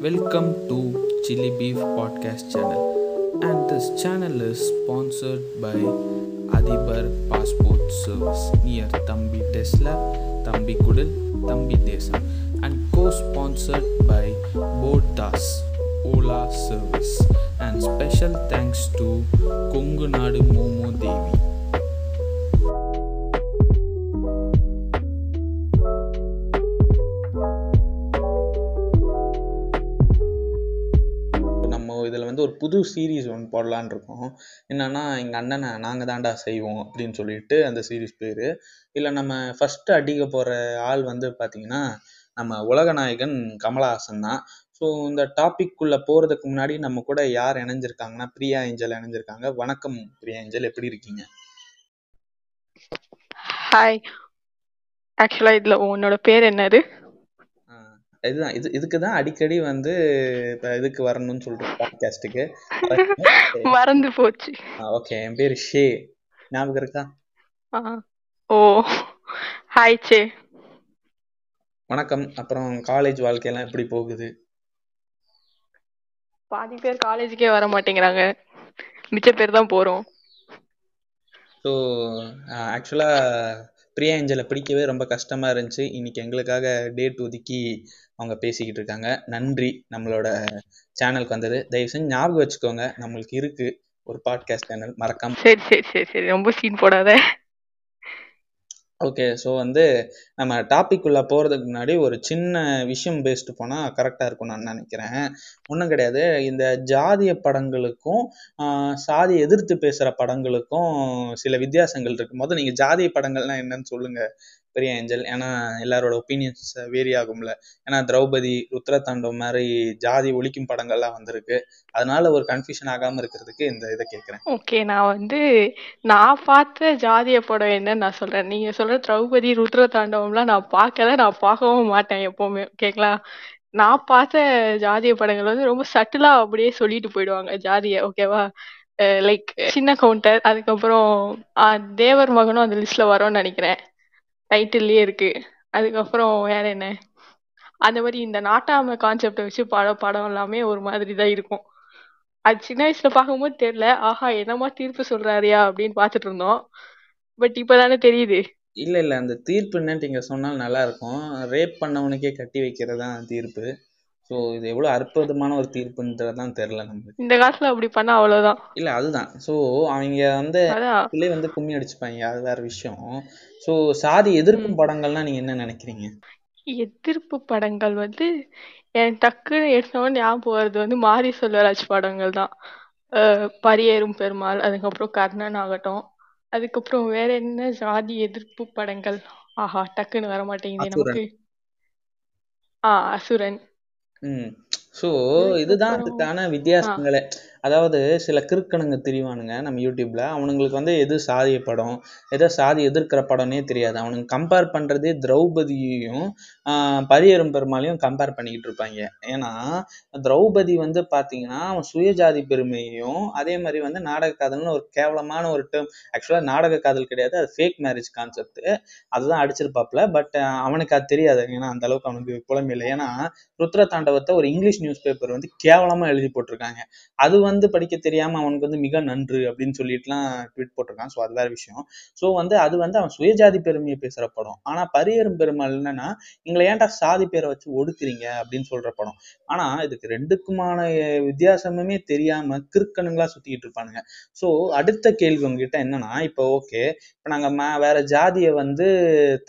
Welcome to Chili Beef Podcast channel. And this channel is sponsored by Adibar Passport Service near Tambi Tesla, Tambi Kudal, Tambi Desam and co-sponsored by Bodas Ola Service. And special thanks to Kongunadu Momo Devi. புது series ஒன்று போடலான்னு இருக்கோம். என்னன்னா எங்கள் அண்ணனை நாங்கள் தான்டா செய்வோம் அப்படின்னு சொல்லிட்டு அந்த சீரீஸ் பேர். இல்லை நம்ம ஃபஸ்ட்டு அடிக்க போகிற ஆள் வந்து பார்த்தீங்கன்னா நம்ம உலகநாயகன் கமலஹாசன் தான். ஸோ இந்த டாபிக்குள்ளே போகிறதுக்கு முன்னாடி நம்ம கூட யார் இணைஞ்சிருக்காங்கன்னா பிரியா ஏஞ்சல் இணைஞ்சிருக்காங்க. வணக்கம் பிரியா ஏஞ்சல். எப்படி இருக்கீங்க? ஹாய் ஆக்சுவலாக இதில் உன்னோட பேர் என்னது? இதுதான். இது இதுக்கு தான் அடிக்கடி வந்து இப்போ இதுக்கு வரணும்னு சொல்கிறேன் பாட்காஸ்ட்டுக்கு மறந்து போச்சு. ஓகே என் பேர் ஷே. ஞாபகம் இருக்கா. ஓ. ஹாய் சே வணக்கம். அப்புறம் காலேஜ் வாழ்க்கையெல்லாம் எப்படி போகுது? பாதி பேர் காலேஜுக்கே வர மாட்டேங்கிறாங்க. மிச்ச பேர் தான் போறோம். ஸோ ஆக்சுவலாக பிரியா ஏஞ்சலை பிடிக்கவே ரொம்ப கஷ்டமாக இருந்துச்சு. இன்னைக்கு எங்களுக்காக டேட் ஒதுக்கி அவங்க பேசிக்கிட்டு இருக்காங்க. நன்றி. நம்மளோட சேனலுக்கு வந்தது. தயவு செஞ்சு ஞாபகம் வச்சுக்கோங்க. நம்மளுக்கு இருக்கு ஒரு பாட்காஸ்ட் சேனல். மறக்காம சரி சரி சரி சரி. ரொம்ப சீன் போடாத. ஓகே ஸோ வந்து நம்ம டாபிக் உள்ள போகிறதுக்கு முன்னாடி ஒரு சின்ன விஷயம் பேசிட்டு போனால் கரெக்டாக இருக்கும் நான் நினைக்கிறேன். ஒன்றும் கிடையாது. இந்த ஜாதிய படங்களுக்கும் ஆஹ், சாதி எதிர்த்து பேசுகிற படங்களுக்கும் சில வித்தியாசங்கள் இருக்கு. முதல்ல நீங்கள் ஜாதிய படங்கள்னா என்னன்னு சொல்லுங்க. பெரிய ஏஞ்சல். ஏன்னா எல்லாரோட ஒப்பீனியன்ஸ் வேரி ஆகும்ல. ஏன்னா திரௌபதி ருத்ரதாண்டவம் மாதிரி ஜாதி ஒழிக்கும் படங்கள்லாம் வந்திருக்கு. அதனால ஒரு கன்ஃபியூஷன் ஆகாமல் இருக்கிறதுக்கு இந்த இதை கேட்குறேன். ஓகே நான் வந்து நான் பார்த்த ஜாதிய படம் என்னன்னு நான் சொல்றேன். நீங்க சொல்ற திரௌபதி ருத்ர தாண்டவம்லாம் நான் பார்க்கல நான் பார்க்கவும் மாட்டேன் எப்பவுமே. ஓகேங்களா நான் பார்த்த ஜாதிய படங்கள் வந்து ரொம்ப சட்டிலா அப்படியே சொல்லிட்டு போயிடுவாங்க ஜாதிய ஓகேவா லைக் சின்ன கவுண்டர் அதுக்கப்புறம் தேவர் மகனும் அந்த லிஸ்ட்ல வரும்னு நினைக்கிறேன். டைட்டில்லயே இருக்கு. அதுக்கப்புறம் வேற என்ன? அந்த மாதிரி இந்த நாட்டாமை கான்செப்டை வச்சு பட படம் எல்லாமே ஒரு மாதிரி தான் இருக்கும். அது சின்ன வயசுல பார்க்கும்போது தெரியல. ஆஹா என்னமா தீர்ப்பு சொல்றாருயா அப்படின்னு பார்த்துட்டு இருந்தோம். பட் இப்பதானே தெரியுது. இல்ல இல்ல. அந்த தீர்ப்பு என்னன்னு நீங்க சொன்னால் நல்லா இருக்கும். ரேப் பண்ணவனுக்கே கட்டி வைக்கிறது தான் தீர்ப்பு. ஸோ இது எவ்வளவு அற்புதமான ஒரு தீர்ப்புன்றதுதான் தெரியல நமக்கு இந்த காலத்துல அப்படி பண்ணா அவ்வளவுதான். இல்ல அதுதான். ஸோ அவங்க வந்து பிள்ளை வந்து கும்மி அடிச்சுப்பாங்க அது வேற விஷயம். ஸோ சாதி எதிர்க்கும் படங்கள்லாம் நீங்க என்ன நினைக்கிறீங்க? எதிர்ப்பு படங்கள் வந்து என் டக்குன்னு எடுத்தவன் ஞாபகம் வருது வந்து மாரி செல்வராஜ் படங்கள் தான். பரியேறும் பெருமாள் அதுக்கப்புறம் கர்ணன் ஆகட்டும். அதுக்கப்புறம் வேற என்ன ஜாதி எதிர்ப்பு படங்கள்? ஆஹா டக்குன்னு வர மாட்டேங்குது. நமக்கு. ஆ அசுரன். ம். ஸோ இதுதான் அதுக்கப்புறம் அதுக்கான வித்தியாசங்களே. அதாவது சில கிறுக்கனுங்க தெரிவானுங்க நம்ம யூடியூப்ல. அவனுங்களுக்கு வந்து எது சாதிய படம் எதோ சாதி எதிர்க்கிற படம்னே தெரியாது. அவனுங்க கம்பேர் பண்றதே திரௌபதியையும் ஆஹ், பெருமாளையும் கம்பேர் பண்ணிக்கிட்டு இருப்பாங்க. ஏன்னா திரௌபதி வந்து பார்த்தீங்கன்னா அவன் சுயஜாதி பெருமையையும் அதே மாதிரி வந்து நாடக காதல்னு ஒரு கேவலமான ஒரு டேர்ம் ஆக்சுவலாக நாடக காதல் கிடையாது அது ஃபேக் மேரேஜ் கான்செப்ட் அதுதான் அடிச்சிருப்பாப்ல பட் அவனுக்கு அது தெரியாது. ஏன்னா அந்த அளவுக்கு அவனுக்கு புலமை இல்லை. ஏன்னா ருத்ர தாண்டவத்தை ஒரு இங்கிலீஷ் நியூஸ் பேப்பர் வந்து கேவலமாக எழுதி போட்டிருக்காங்க. அது வந்து படிக்க தெரியாமல் அவனுக்கு வந்து மிக நன்று அப்படின்னு சொல்லிட்டுலாம் ட்வீட் போட்டிருக்கான். ஸோ அது வேற விஷயம். ஸோ வந்து அது வந்து அவன் சுயஜாதி பெருமையை பேசுகிற படம். ஆனால் பரியரும் பெருமாள் என்னன்னா எங்களை ஏன்டா சாதி பேரை வச்சு ஒடுக்குறீங்க அப்படின்னு சொல்ற படம். ஆனா இதுக்கு ரெண்டுக்குமான வித்தியாசமுமே தெரியாம கிறுக்கனுங்களா சுத்திக்கிட்டு இருப்பானுங்க. ஸோ அடுத்த கேள்வி உங்ககிட்ட என்னன்னா இப்போ ஓகே இப்போ நாங்க வேற ஜாதியை வந்து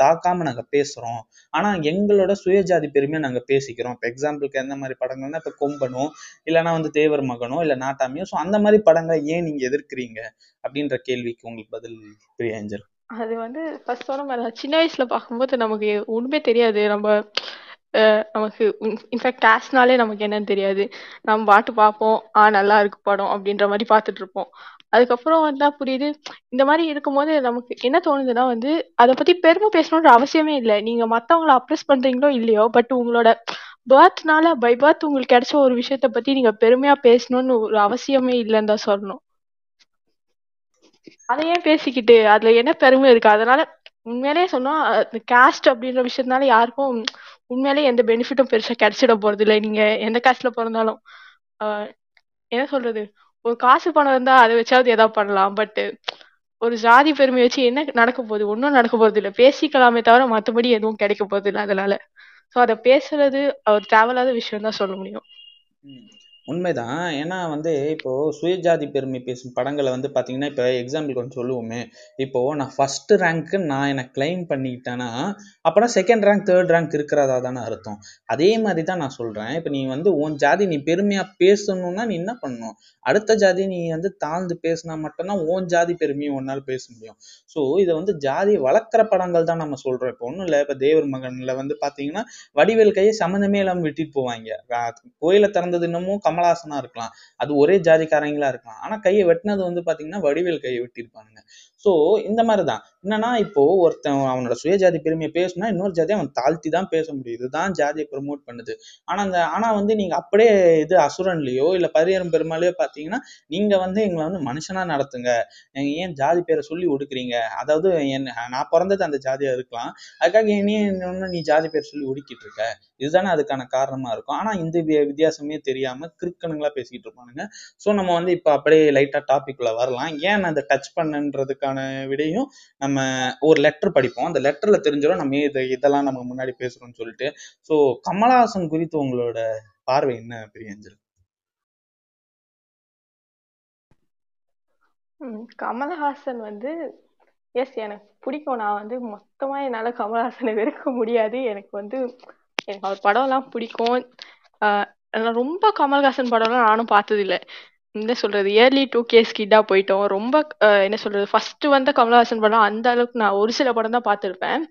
தாக்காம நாங்க பேசுறோம். ஆனா எங்களோட சுயஜாதி பெருமையை நாங்க பேசிக்கிறோம். இப்போ எக்ஸாம்பிளுக்கு எந்த மாதிரி படங்கள்னா இப்போ கொம்பனோ இல்லைன்னா வந்து தேவர் மகனோ இல்லை நாட்டாமியோ ஸோ அந்த மாதிரி படங்களை ஏன் நீங்க எதிர்க்கிறீங்க? அப்படின்ற கேள்விக்கு உங்களுக்கு பதில் பிரியா அது வந்து ஃபர்ஸ்ட் சொன்ன மாதிரி தான். சின்ன வயசுல பார்க்கும்போது நமக்கு ஒண்ணுமே தெரியாது. நம்ம அஹ், நமக்கு இன்ஃபேக்ட் காஸ்ட்னாலே நமக்கு என்னன்னு தெரியாது. நம்ம பாட்டு பார்ப்போம். ஆ நல்லா இருக்கு படம் அப்படின்ற மாதிரி பார்த்துட்டு இருப்போம். அதுக்கப்புறம் வந்தா புரியுது. இந்த மாதிரி இருக்கும்போது நமக்கு என்ன தோணுதுன்னா வந்து அதை பத்தி பெருமை பேசணுன்ற அவசியமே இல்லை. நீங்க மத்தவங்கள அப்ரெஸ் பண்றீங்களோ இல்லையோ பட் உங்களோட பர்த்னால பை பர்த் உங்களுக்கு கிடைச்ச ஒரு விஷயத்த பத்தி நீங்க பெருமையா பேசணும்னு ஒரு அவசியமே இல்லைன்னு தான் சொல்லணும். அதை ஏன் பேசிக்கிட்டு அதுல என்ன பெருமை இருக்கு? அதனால உண்மையிலேயே சொன்னா காஸ்ட் அப்படின்ற விஷயத்தினால யாருக்கும் உண்மையிலேயே எந்த பெனிஃபிட்டும் பெருசா கிடைச்சிட போறது இல்லை. நீங்க எந்த காஸ்ட்ல பிறந்தாலும். ஆஹ் என்ன சொல்றது? ஒரு காசு பணம் இருந்தா அதை வச்சாவது ஏதாவது பண்ணலாம். பட் ஒரு ஜாதி பெருமை வச்சு என்ன நடக்க போகுது? ஒன்றும் நடக்க போறது இல்லை. பேசிக்கலாமே தவிர மற்றபடி எதுவும் கிடைக்க போறது இல்லை அதனால. ஸோ அதை பேசுறது ஒரு தேவையில்லாத விஷயம் தான் சொல்ல முடியும். உண்மைதான். ஏன்னா வந்து இப்போ சுயஜாதி பெருமை பேசும் படங்களை வந்து பார்த்தீங்கன்னா இப்போ எக்ஸாம்பிள் கொஞ்சம் சொல்லுவோமே. இப்போ நான் ஃபர்ஸ்ட் ரேங்க்கு நான் என்னை கிளைம் பண்ணிக்கிட்டேன்னா அப்போனா செகண்ட் ரேங்க் தேர்ட் ரேங்க் இருக்கிறதா தானே அர்த்தம். அதே மாதிரி தான் நான் சொல்கிறேன் இப்போ நீ வந்து உன் ஜாதி நீ பெருமையாக பேசணும்னா நீ என்ன பண்ணணும்? அடுத்த ஜாதி நீ வந்து தாழ்ந்து பேசினா மட்டும்தான் உன் ஜாதி பெருமையை உன்னால் பேச முடியும். ஸோ இதை வந்து ஜாதி வளர்க்குற படங்கள் தான் நம்ம சொல்கிறோம் இப்போ ஒன்றும் இல்லை. இப்போ தேவர் மகனில் வந்து பார்த்தீங்கன்னா வடிவேல் கையை சம்மந்தமே இல்லாமல் விட்டுட்டு போவாங்க. கோயிலை திறந்தது இன்னமும் கமலாசனா இருக்கலாம். அது ஒரே ஜாதிக்காரங்களா இருக்கலாம். ஆனா கையை வெட்டினது வந்து பாத்தீங்கன்னா வடிவேல் கையை வெட்டியிருப்பானுங்க. ஸோ இந்த மாதிரி தான் என்னன்னா இப்போ ஒருத்தன் அவனோட சுயஜாதி பெருமையை பேசுனா இன்னொரு ஜாதியை அவன் தாழ்த்தி தான் பேச முடியும். இதுதான் ஜாதியை ப்ரமோட் பண்ணுது. ஆனா அந்த ஆனா வந்து நீங்க அப்படியே இது அசுரன்லயோ இல்ல பரியரும் பெருமாளையோ பாத்தீங்கன்னா நீங்க வந்து எங்களை வந்து மனுஷனா நடத்துங்க. நீங்க ஏன் ஜாதி பேரை சொல்லி ஒடுக்குறீங்க? அதாவது என்ன நான் பிறந்தது அந்த ஜாதியா இருக்கலாம். அதுக்காக நீ இன்னொன்னு நீ ஜாதி பேர் சொல்லி ஒடுக்கிட்டு இருக்க. இதுதானே அதுக்கான காரணமா இருக்கும். ஆனா இந்த வித்தியாசமே தெரியாம கிறுக்கனுங்களா பேசிக்கிட்டு இருப்பானுங்க. ஸோ நம்ம வந்து இப்போ அப்படியே லைட்டா டாபிக் உள்ள வரலாம். ஏன் நான் அதை டச் பண்ணன்றதுக்கான விடையும் நம்ம ஒரு லெட்டர் படிப்போம். அந்த லெட்டர்ல தெரிஞ்சிடும் நம்ம இது இதெல்லாம் நம்ம முன்னாடி பேசுறோம்னு சொல்லிட்டு. ஸோ கமலஹாசன் குறித்து உங்களோட பார்வை என்ன பிரியஞ்சல்? கமல்ஹாசன் வந்து எஸ் எனக்கு பிடிக்கும். நான் வந்து மொத்தமா என்னால கமல்ஹாசனை வெறுக்க முடியாது. எனக்கு வந்து எனக்கு அவர் எல்லாம் பிடிக்கும். ஆஹ் ரொம்ப கமல்ஹாசன் படம்லாம் நானும் பார்த்தது இல்லை என்ன சொல்றது? இயர்லி டூ கேஸ் கிட்டா போயிட்டோம். ரொம்ப என்ன சொல்றது? ஃபர்ஸ்ட் வந்த கமலஹாசன் படம் அந்த அளவுக்கு நான் ஒரு சில படம் தான் பார்த்துருப்பேன்.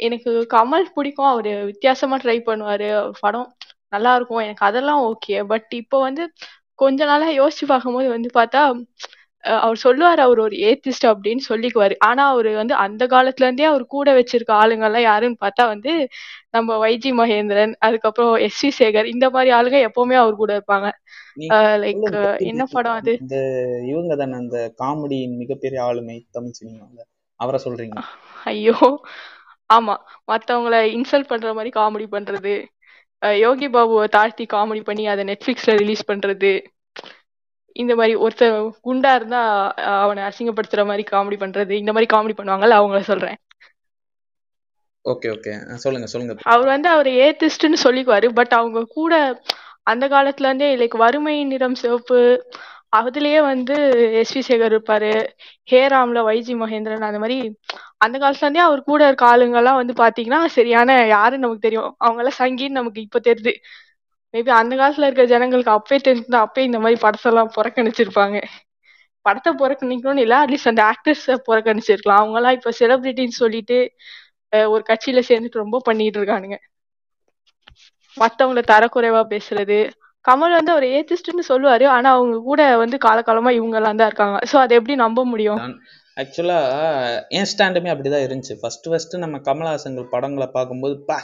எனக்கு கமல் பிடிக்கும். அவரு வித்தியாசமா ட்ரை பண்ணுவாரு. படம் நல்லா இருக்கும். எனக்கு அதெல்லாம் ஓகே பட் இப்போ வந்து கொஞ்ச நாளா யோசிச்சு பார்க்கும்போது வந்து பார்த்தா அவர் சொல்லுவாரு அவர் ஒரு ஏத்திஸ்ட் அப்படின்னு சொல்லிக்குவாரு. ஆனா அவரு வந்து அந்த காலத்துல இருந்தே அவர் கூட வச்சிருக்க ஆளுங்க எல்லாம் யாருன்னு பார்த்தா வந்து நம்ம வைஜி மகேந்திரன் அதுக்கப்புறம் எஸ் வி சேகர் இந்த மாதிரி ஆளுங்க எப்பவுமே அவர் கூட இருப்பாங்க. லைக் என்ன படம் அது? இந்த இவங்க தானே அந்த காமெடியின் மிகப்பெரிய ஆளுமை தமிழ் சினிமாவில். அவரை சொல்றீங்க. ஐயோ ஆமா. மத்தவங்கள இன்சல்ட் பண்ற மாதிரி காமெடி பண்றது. யோகி பாபுவை தாழ்த்தி காமெடி பண்ணி அதை நெட்ஃபிளிக்ஸ்ல ரிலீஸ் பண்றது. இந்த மாதிரி ஒருத்தன் குண்டா இருந்தா அவனை அசிங்கப்படுத்துற மாதிரி காமெடி பண்றது இந்த மாதிரி காமெடி பண்ணுவாங்கல்ல அவங்கள சொல்றேன். ஓகே ஓகே சொல்லுங்க சொல்லுங்க. அவர் வந்து அவர் ஏத்திஸ்ட்னு சொல்லிக்குவாரு பட் அவங்க கூட அந்த காலத்துல இருந்தே லைக் வறுமை நிறம் சிவப்பு அதுலயே வந்து எஸ் வி சேகர் இருப்பாரு ஹேராம்ல வைஜி மகேந்திரன் அந்த மாதிரி அந்த காலத்துல இருந்தே அவர் கூட இருக்க ஆளுங்க எல்லாம் வந்து பாத்தீங்கன்னா சரியான யாருன்னு நமக்கு தெரியும். அவங்க எல்லாம் சங்கின்னு நமக்கு இப்ப தெரியுது. மேபி அந்த காலத்துல இருக்க ஜனங்களுக்கு அப்பயே தெரிஞ்சிருந்தா அப்பயே இந்த மாதிரி படத்தெல்லாம் புறக்கணிச்சிருப்பாங்க. படத்தை புறக்கணிக்கணும்னு இல்ல அட்லீஸ்ட் அந்த ஆக்டர்ஸ் புறக்கணிச்சிருக்கலாம். அவங்க எல்லாம் இப்ப செலிபிரிட்டின்னு சொல்லிட்டு ஒரு கட்சியில சேர்ந்துட்டு ரொம்ப பண்ணிட்டு இருக்கானுங்க. மத்தவங்கள தரக்குறைவா பேசுறது. கமல் வந்து அவர் ஏத்திஸ்ட்னு சொல்லுவாரு. ஆனா அவங்க கூட வந்து காலகாலமா இவங்க எல்லாம் தான் இருக்காங்க. சோ அதை எப்படி நம்ப முடியும்? ஆக்சுவலா என் ஸ்டாண்டுமே அப்படிதான் இருந்துச்சு? ஃபர்ஸ்ட் ஃபர்ஸ்ட் நம்ம கமலஹாசன்கள் படங்களை பார்க்கும்போது பா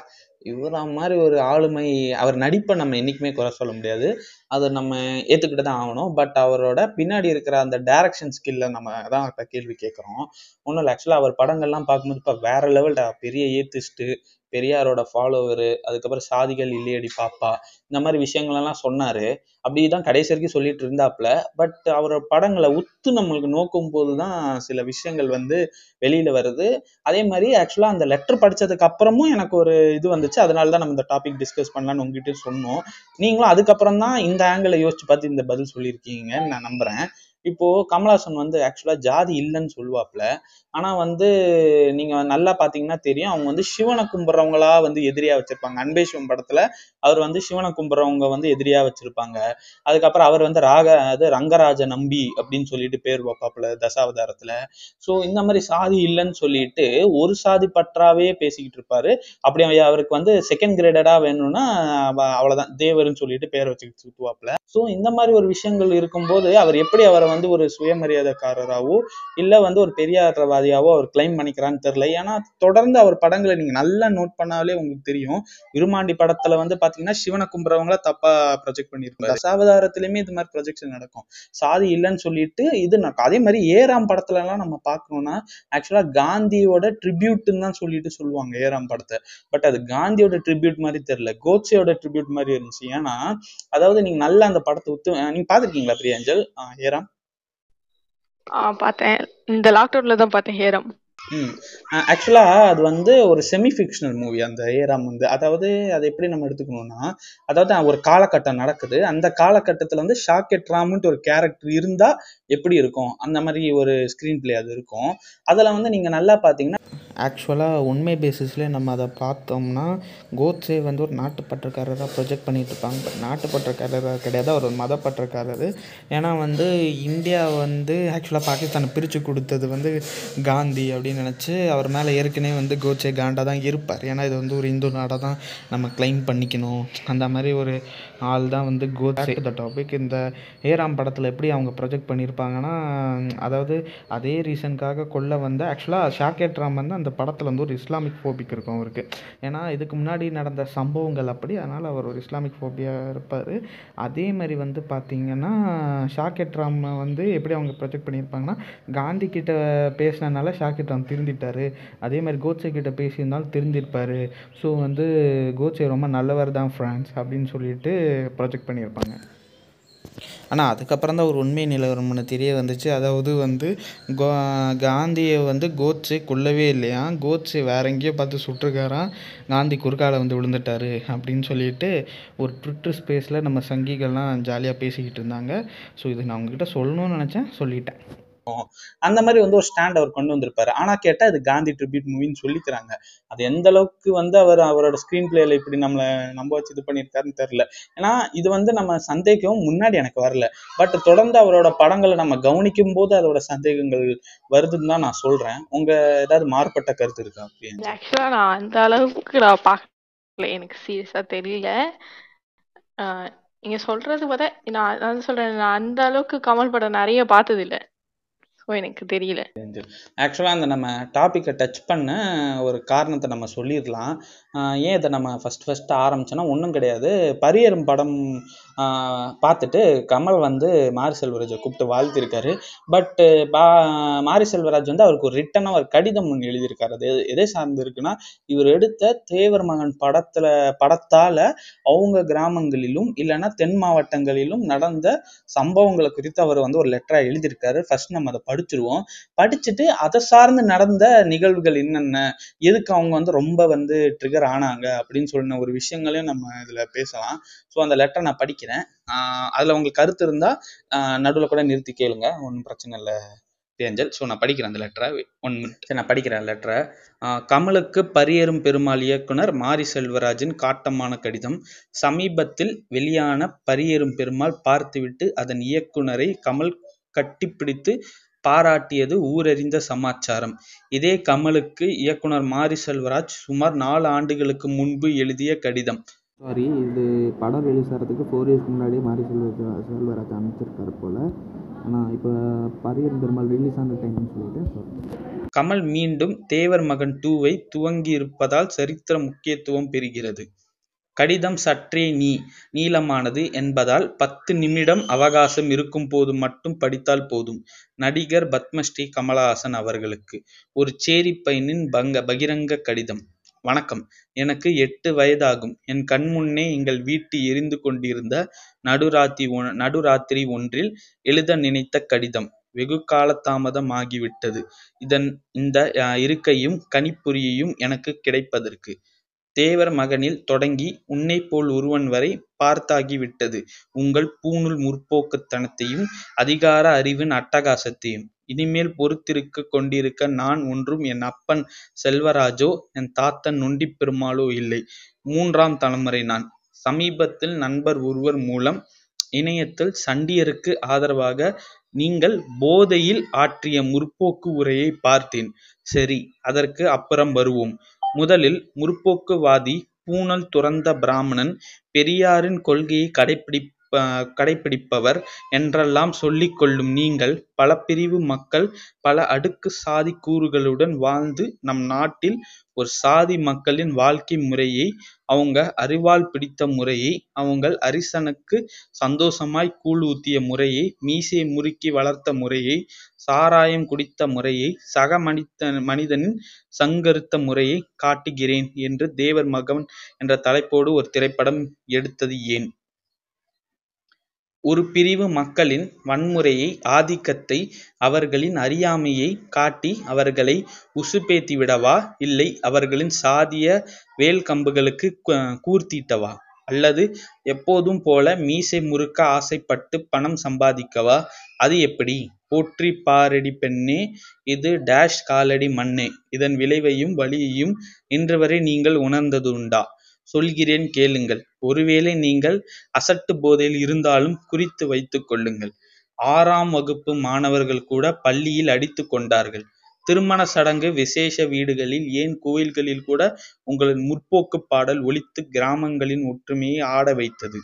இவரா மாதிரி ஒரு ஆளுமை அவர் நடிப்பை நம்ம என்னைக்குமே குறை சொல்ல முடியாது. அதை நம்ம ஏற்றுக்கிட்டு தான் ஆகணும். பட் அவரோட பின்னாடி இருக்கிற அந்த டைரக்ஷன் ஸ்கில்ல நம்ம தான் இப்போ கேள்வி கேட்குறோம். ஒன்றும் இல்லை. ஆக்சுவலாக அவர் படங்கள்லாம் பார்க்கும்போது இப்போ வேற லெவல்டா பெரிய ஏத்திஸ்ட்டு பெரியாரோட ஃபாலோவரு அதுக்கப்புறம் சாதிகள் இல்லையடி பாப்பா இந்த மாதிரி விஷயங்களெல்லாம் சொன்னாரு. அப்படிதான் கடைசி வரைக்கும் சொல்லிட்டு இருந்தாப்புல. பட் அவரோட படங்களை உத்து நம்மளுக்கு நோக்கும் போது தான் சில விஷயங்கள் வந்து வெளியில வருது. அதே மாதிரி ஆக்சுவலா அந்த லெட்டர் படிச்சதுக்கு அப்புறமும் எனக்கு ஒரு இது வந்துச்சு. அதனால தான் நம்ம இந்த டாபிக் டிஸ்கஸ் பண்ணலாம்னு உங்ககிட்ட சொன்னோம். நீங்களும் அதுக்கப்புறம் தான் இந்த ஆங்கிளை யோசிச்சு பார்த்து இந்த பதில் சொல்லியிருக்கீங்கன்னு நான் நம்புறேன். இப்போ கமலாசன் வந்து ஆக்சுவலா ஜாதி இல்லைன்னு சொல்லுவாப்புல. ஆனா வந்து நீங்க நல்லா பாத்தீங்கன்னா தெரியும் அவங்க வந்து சிவனை கும்பிட்றவங்களா வந்து எதிரியா வச்சிருப்பாங்க. அன்பே சிவம் படத்துல அவர் வந்து சிவனை கும்பிட்றவங்க வந்து எதிரியா வச்சிருப்பாங்க. அதுக்கப்புறம் அவர் வந்து ராக அது ரங்கராஜ நம்பி அப்படின்னு சொல்லிட்டு பேர் வைப்பாப்புல தசாவதாரத்துல. ஸோ இந்த மாதிரி சாதி இல்லைன்னு சொல்லிட்டு ஒரு சாதி பற்றாவே பேசிக்கிட்டு இருப்பாரு. அப்படி அவருக்கு வந்து செகண்ட் கிரேடடா வேணும்னா அவ- அவ்வளவுதான் தேவர்னு சொல்லிட்டு பேர் வச்சுக்கிட்டு சுத்துவாப்புல. ஸோ இந்த மாதிரி ஒரு விஷயங்கள் இருக்கும்போது அவர் எப்படி அவரை வந்து ஒரு சுயமரியாதைக்காரராகவோ இல்லை வந்து ஒரு பெரியாரவாதியாவோ அவர் கிளைம் பண்ணிக்கிறான்னு தெரியல. ஏன்னா தொடர்ந்து அவர் படங்களை நீங்க நல்லா நோட் பண்ணாலே உங்களுக்கு தெரியும். விருமாண்டி படத்துல வந்து பாத்தீங்கன்னா சிவனை கும்புறவங்கள தப்பா ப்ரொஜெக்ட் பண்ணியிருப்பாரு. தசாவதாரத்திலயுமே இது மாதிரி ப்ரொஜெக்ஷன் நடக்கும். சாதி இல்லைன்னு சொல்லிட்டு இது நடக்கும் அதே மாதிரி ஏறாம் படத்துல எல்லாம் நம்ம பார்க்கணும்னா ஆக்சுவலா காந்தியோட ட்ரிபியூட்னு தான் சொல்லிட்டு சொல்லுவாங்க ஏறாம் படத்தை. பட் அது காந்தியோட ட்ரிபியூட் மாதிரி தெரியல. கோட்சேயோட ட்ரிபியூட் மாதிரி இருந்துச்சு. ஏன்னா அதாவது நீங்க நல்லா அந்த படத்தை உத்து நீங்க பாத்திருக்கீங்களா பிரியாஞ்சல் ஆ பார்த்தேன். இந்த லாக்டவுன்ல தான் பார்த்தேன் ஹேரம். ம். ஆக்சுவலா அது வந்து ஒரு செமி ஃபிக்ஷனல் மூவி அந்த ஏராம் வந்து. அதாவது அதை எப்படி நம்ம எடுத்துக்கணும்னா அதாவது ஒரு காலகட்டம் நடக்குது. அந்த காலகட்டத்துல வந்து ஷாக்கெட் ராம்ன்ட்டு ஒரு கேரக்டர் இருந்தா எப்படி இருக்கும்? அந்த மாதிரி ஒரு ஸ்கிரீன் பிளே அது இருக்கும். அதுல வந்து நீங்க நல்லா பாத்தீங்கன்னா ஆக்சுவலாக உண்மை பேசிஸ்லேயே நம்ம அதை பார்த்தோம்னா கோட்ஸே வந்து ஒரு நாட்டுப்பற்றுக்காரராக ப்ரொஜெக்ட் பண்ணிகிட்ருப்பாங்க பட் நாட்டுப்பற்றுக்காரராக கிடையாது. அவர் ஒரு மதப்பற்றுக்காரர். ஏன்னா வந்து இந்தியா வந்து ஆக்சுவலாக பாகிஸ்தானை பிரித்து கொடுத்தது வந்து காந்தி அப்படின்னு நினச்சி அவர் மேலே ஏற்கனவே வந்து கோட்ஸே காண்டா தான் இருப்பார். ஏன்னா இது வந்து ஒரு இந்து நாடாக தான் நம்ம கிளைம் பண்ணிக்கணும். அந்த மாதிரி ஒரு ஆள் தான் வந்து கோட்ஸே த டாபிக் இந்த ஏராம் படத்தில் எப்படி அவங்க ப்ரொஜெக்ட் பண்ணியிருப்பாங்கன்னா அதாவது அதே ரீசனுக்காக கொள்ள வந்த ஆக்சுவலாக ஷாக்கேட் ராம் வந்து அந்த படத்தில் வந்து ஒரு இஸ்லாமிக் ஃபோபிக் இருக்கும் அவருக்கு. ஏன்னா இதுக்கு முன்னாடி நடந்த சம்பவங்கள் அப்படி அதனால் அவர் ஒரு இஸ்லாமிக் ஃபோபியாக இருப்பார். அதே மாதிரி வந்து பார்த்திங்கன்னா ஷாக்கெட் ராம் வந்து எப்படி அவங்க ப்ரொஜெக்ட் பண்ணியிருப்பாங்கன்னா காந்தி கிட்ட பேசினனால ஷாக்கெட் ராம் திருந்திட்டார். அதே மாதிரி கோட்ஸே கிட்ட பேசியிருந்தாலும் திருந்திருப்பார். ஸோ வந்து கோட்ஸே ரொம்ப நல்லவர் தான் ஃப்ரான்ஸ் அப்படின்னு சொல்லிட்டு ப்ரொஜெக்ட் பண்ணியிருப்பாங்க. ஆனால் அதுக்கப்புறம் தான் ஒரு உண்மை நிலவரம் ஒன்று தெரிய வந்துச்சு. அதாவது வந்து கோ காந்தியை வந்து கோட்ஸே கொல்லவே இல்லையா? கோட்ஸே வேற எங்கேயோ பார்த்து சுட்டிருக்காராம். காந்தி குறுக்கால வந்து விழுந்துட்டாரு அப்படின்னு சொல்லிட்டு ஒரு ட்விட்டர் ஸ்பேஸில் நம்ம சங்கிகள்லாம் ஜாலியாக பேசிக்கிட்டு இருந்தாங்க. ஸோ இது நான் உங்ககிட்ட சொல்லணும்னு நினச்சேன். சொல்லிட்டேன். அந்த மாதிரி வந்து ஒரு ஸ்டாண்ட் அவர் கொண்டு வந்திருப்பாரு. ஆனா கேட்டா இது காந்தி ட்ரிபியூட் மூவின்னு சொல்லிக்கிறாங்க. அது எந்த அளவுக்கு வந்து அவர் அவரோட ஸ்கிரீன் பிளேல இப்படி நம்மளை நம்ப வச்சு இது பண்ணியிருக்காருன்னு தெரியல. ஏன்னா இது வந்து நம்ம சந்தேகம் முன்னாடி எனக்கு வரல. பட் தொடர்ந்து அவரோட படங்களை நம்ம கவனிக்கும் போது அதோட சந்தேகங்கள் வருதுன்னு தான் நான் சொல்றேன். உங்க ஏதாவது மாறுபட்ட கருத்து இருக்கா ஆக்சுவலா நான் அந்த அளவுக்கு நான் பார்க்கல. எனக்கு சீரியஸா தெரியல. ஆஹ் நீங்க சொல்றது பார்த்தா நான் அதான் சொல்றேன் நான் அந்த அளவுக்கு கமல் படம் நிறைய பார்த்தது இல்லை ஸோ எனக்கு தெரியல. ஆக்சுவலாக அந்த நம்ம டாப்பிக்கை டச் பண்ண ஒரு காரணத்தை நம்ம சொல்லிடலாம். ஏன் இதை நம்ம ஃபஸ்ட் ஃபஸ்ட்டு ஆரம்பிச்சோன்னா ஒன்றும் கிடையாது. பரியரும் படம் பார்த்துட்டு கமல் வந்து மாரி செல்வராஜை கூப்பிட்டு வாழ்த்திருக்காரு. பட்டு பா மாரி செல்வராஜ் வந்து அவருக்கு ஒரு ரிட்டனாக ஒரு கடிதம் ஒன்று எழுதியிருக்காரு. அது எது- எதை சார்ந்து இருக்குன்னா இவர் எடுத்த தேவர் மகன் படத்தில் படத்தால் அவங்க கிராமங்களிலும் இல்லைன்னா தென் மாவட்டங்களிலும் நடந்த சம்பவங்களை குறித்து அவர் வந்து ஒரு லெட்டராக எழுதியிருக்காரு. ஃபர்ஸ்ட் நம்ம அதை படிச்சிருவோம் படிச்சுட்டு அதை சார்ந்து நடந்த நிகழ்வுகள் என்னென்ன? எதுக்கு அவங்க வந்து ரொம்ப வந்து ட்ரிகர் ஆனாங்க? அப்படின்னு சொன்ன ஒரு விஷயங்களையும் நம்ம இதுல பேசலாம். ஸோ அந்த லெட்டரை நான் படிக்கிறேன். அதில் அதுல உங்களுக்கு கருத்து இருந்தா நடுவில் கூட நிறுத்தி கேளுங்க. ஒன்றும் பிரச்சனை இல்லை தேஞ்சல். ஸோ நான் படிக்கிறேன் அந்த லெட்டரை ஒன் மினிட் நான் படிக்கிறேன் லெட்டரை கமலுக்கு பரியேறும் பெருமாள் இயக்குனர் மாரி செல்வராஜின் காட்டமான கடிதம். சமீபத்தில் வெளியான பரியேறும் பெருமாள் பார்த்துவிட்டு அதன் இயக்குனரை கமல் கட்டிப்பிடித்து பாராட்டியது ஊரறிந்த சமாச்சாரம். இதே கமலுக்கு இயக்குனர் மாரி செல்வராஜ் சுமார் நாலு ஆண்டுகளுக்கு முன்பு எழுதிய கடிதம். சாரி இது படம் ரிலீஸ் ஆகிறதுக்கு ஃபோர் இயர்ஸ்க்கு முன்னாடியே மாரி செல்வராஜ் செல்வராஜ் அமைச்சிருக்காரு போல். ஆனால் இப்போ பரியன் பெருமாள் ரிலீஸ் ஆன டைம்னு சொல்லிட்டு. கமல் மீண்டும் தேவர் மகன் டூவை துவங்கி இருப்பதால் சரித்திர முக்கியத்துவம் பெறுகிறது. கடிதம் சற்றே நீ நீளமானது என்பதால் பத்து நிமிடம் அவகாசம் இருக்கும் போது மட்டும் படித்தால் போதும். நடிகர் பத்மஸ்ரீ கமலஹாசன் அவர்களுக்கு. ஒரு சேரி பையனின் பங்க பகிரங்க கடிதம். வணக்கம். எனக்கு எட்டு வயதாகும். என் கண்முன்னே எங்கள் வீட்டு எரிந்து கொண்டிருந்த நடுராத்தி ஒ நடுராத்திரி ஒன்றில் எழுத நினைத்த கடிதம். வெகு காலதாமதம் ஆகிவிட்டது. இதன் இந்த இருக்கையும் கணிப்புரியையும் எனக்கு கிடைப்பதற்கு. தேவர் மகனில் தொடங்கி உன்னைப் போல் ஒருவன் வரை பார்த்தாகிவிட்டது. உங்கள் பூணுல் முற்போக்குத்தனத்தையும் அதிகார அறிவின் அட்டகாசத்தையும். இனிமேல் பொறுத்திருக்க கொண்டிருக்க நான் ஒன்றும் என் அப்பன் செல்வராஜோ என் தாத்தன் நொண்டிப் பெருமாளோ இல்லை. மூன்றாம் தலைமுறை நான். சமீபத்தில் நண்பர் ஒருவர் மூலம் இணையத்தில் சண்டியருக்கு ஆதரவாக நீங்கள் போதையில் ஆற்றிய முற்போக்கு உரையை பார்த்தேன். சரி அதற்கு அப்புறம் வருவோம். முதலில் முற்போக்குவாதி பூணல் துறந்த பிராமணன் பெரியாரின் கொள்கையை கடைப்பிடி கடைப்பிடிப்பவர் என்றெல்லாம் சொல்லிக் கொள்ளும் நீங்கள் பல பிரிவு மக்கள் பல அடுக்கு சாதி கூறுகளுடன் வாழ்ந்து நம் நாட்டில் ஒரு சாதி மக்களின் வாழ்க்கை முறையை அவங்க அறிவால் பிடித்த முறையை அவங்கள் அரிசனுக்கு சந்தோஷமாய் கூழ் ஊத்திய முறையை மீசையை முறுக்கி வளர்த்த முறையை சாராயம் குடித்த முறையை சக மனித மனிதனின் சங்கருத்த முறையை காட்டுகிறேன் என்று தேவர் மகன் என்ற தலைப்போடு ஒரு திரைப்படம் எடுத்தது ஏன்? ஒரு பிரிவு மக்களின் வன்முறையை ஆதிக்கத்தை அவர்களின் அறியாமையை காட்டி அவர்களை உசுப்பேத்திவிடவா? இல்லை அவர்களின் சாதிய வேல்கம்புகளுக்கு கு- கூர்த்திட்டவா? அல்லது எப்போதும் போல மீசை முறுக்க ஆசைப்பட்டு பணம் சம்பாதிக்கவா? அது எப்படி? போற்றி பாரடி பெண்ணே இது டேஷ் காலடி மண்ணே. இதன் விளைவையும் வலியையும் இன்றுவரை நீங்கள் உணர்ந்ததுண்டா? சொல்கிறேன் கேளுங்கள். ஒருவேளை நீங்கள் அசட்டு போதையில் இருந்தாலும் குறித்து வைத்துக் கொள்ளுங்கள். ஆறாம் வகுப்பு மாணவர்கள் கூட பள்ளியில் அடித்துக் கொண்டார்கள். திருமண சடங்கு விசேஷ வீடுகளில் ஏன் கோயில்களில் கூட உங்களின் முற்போக்கு பாடல் ஒலித்து கிராமங்களின் ஒற்றுமையை ஆட வைத்தது?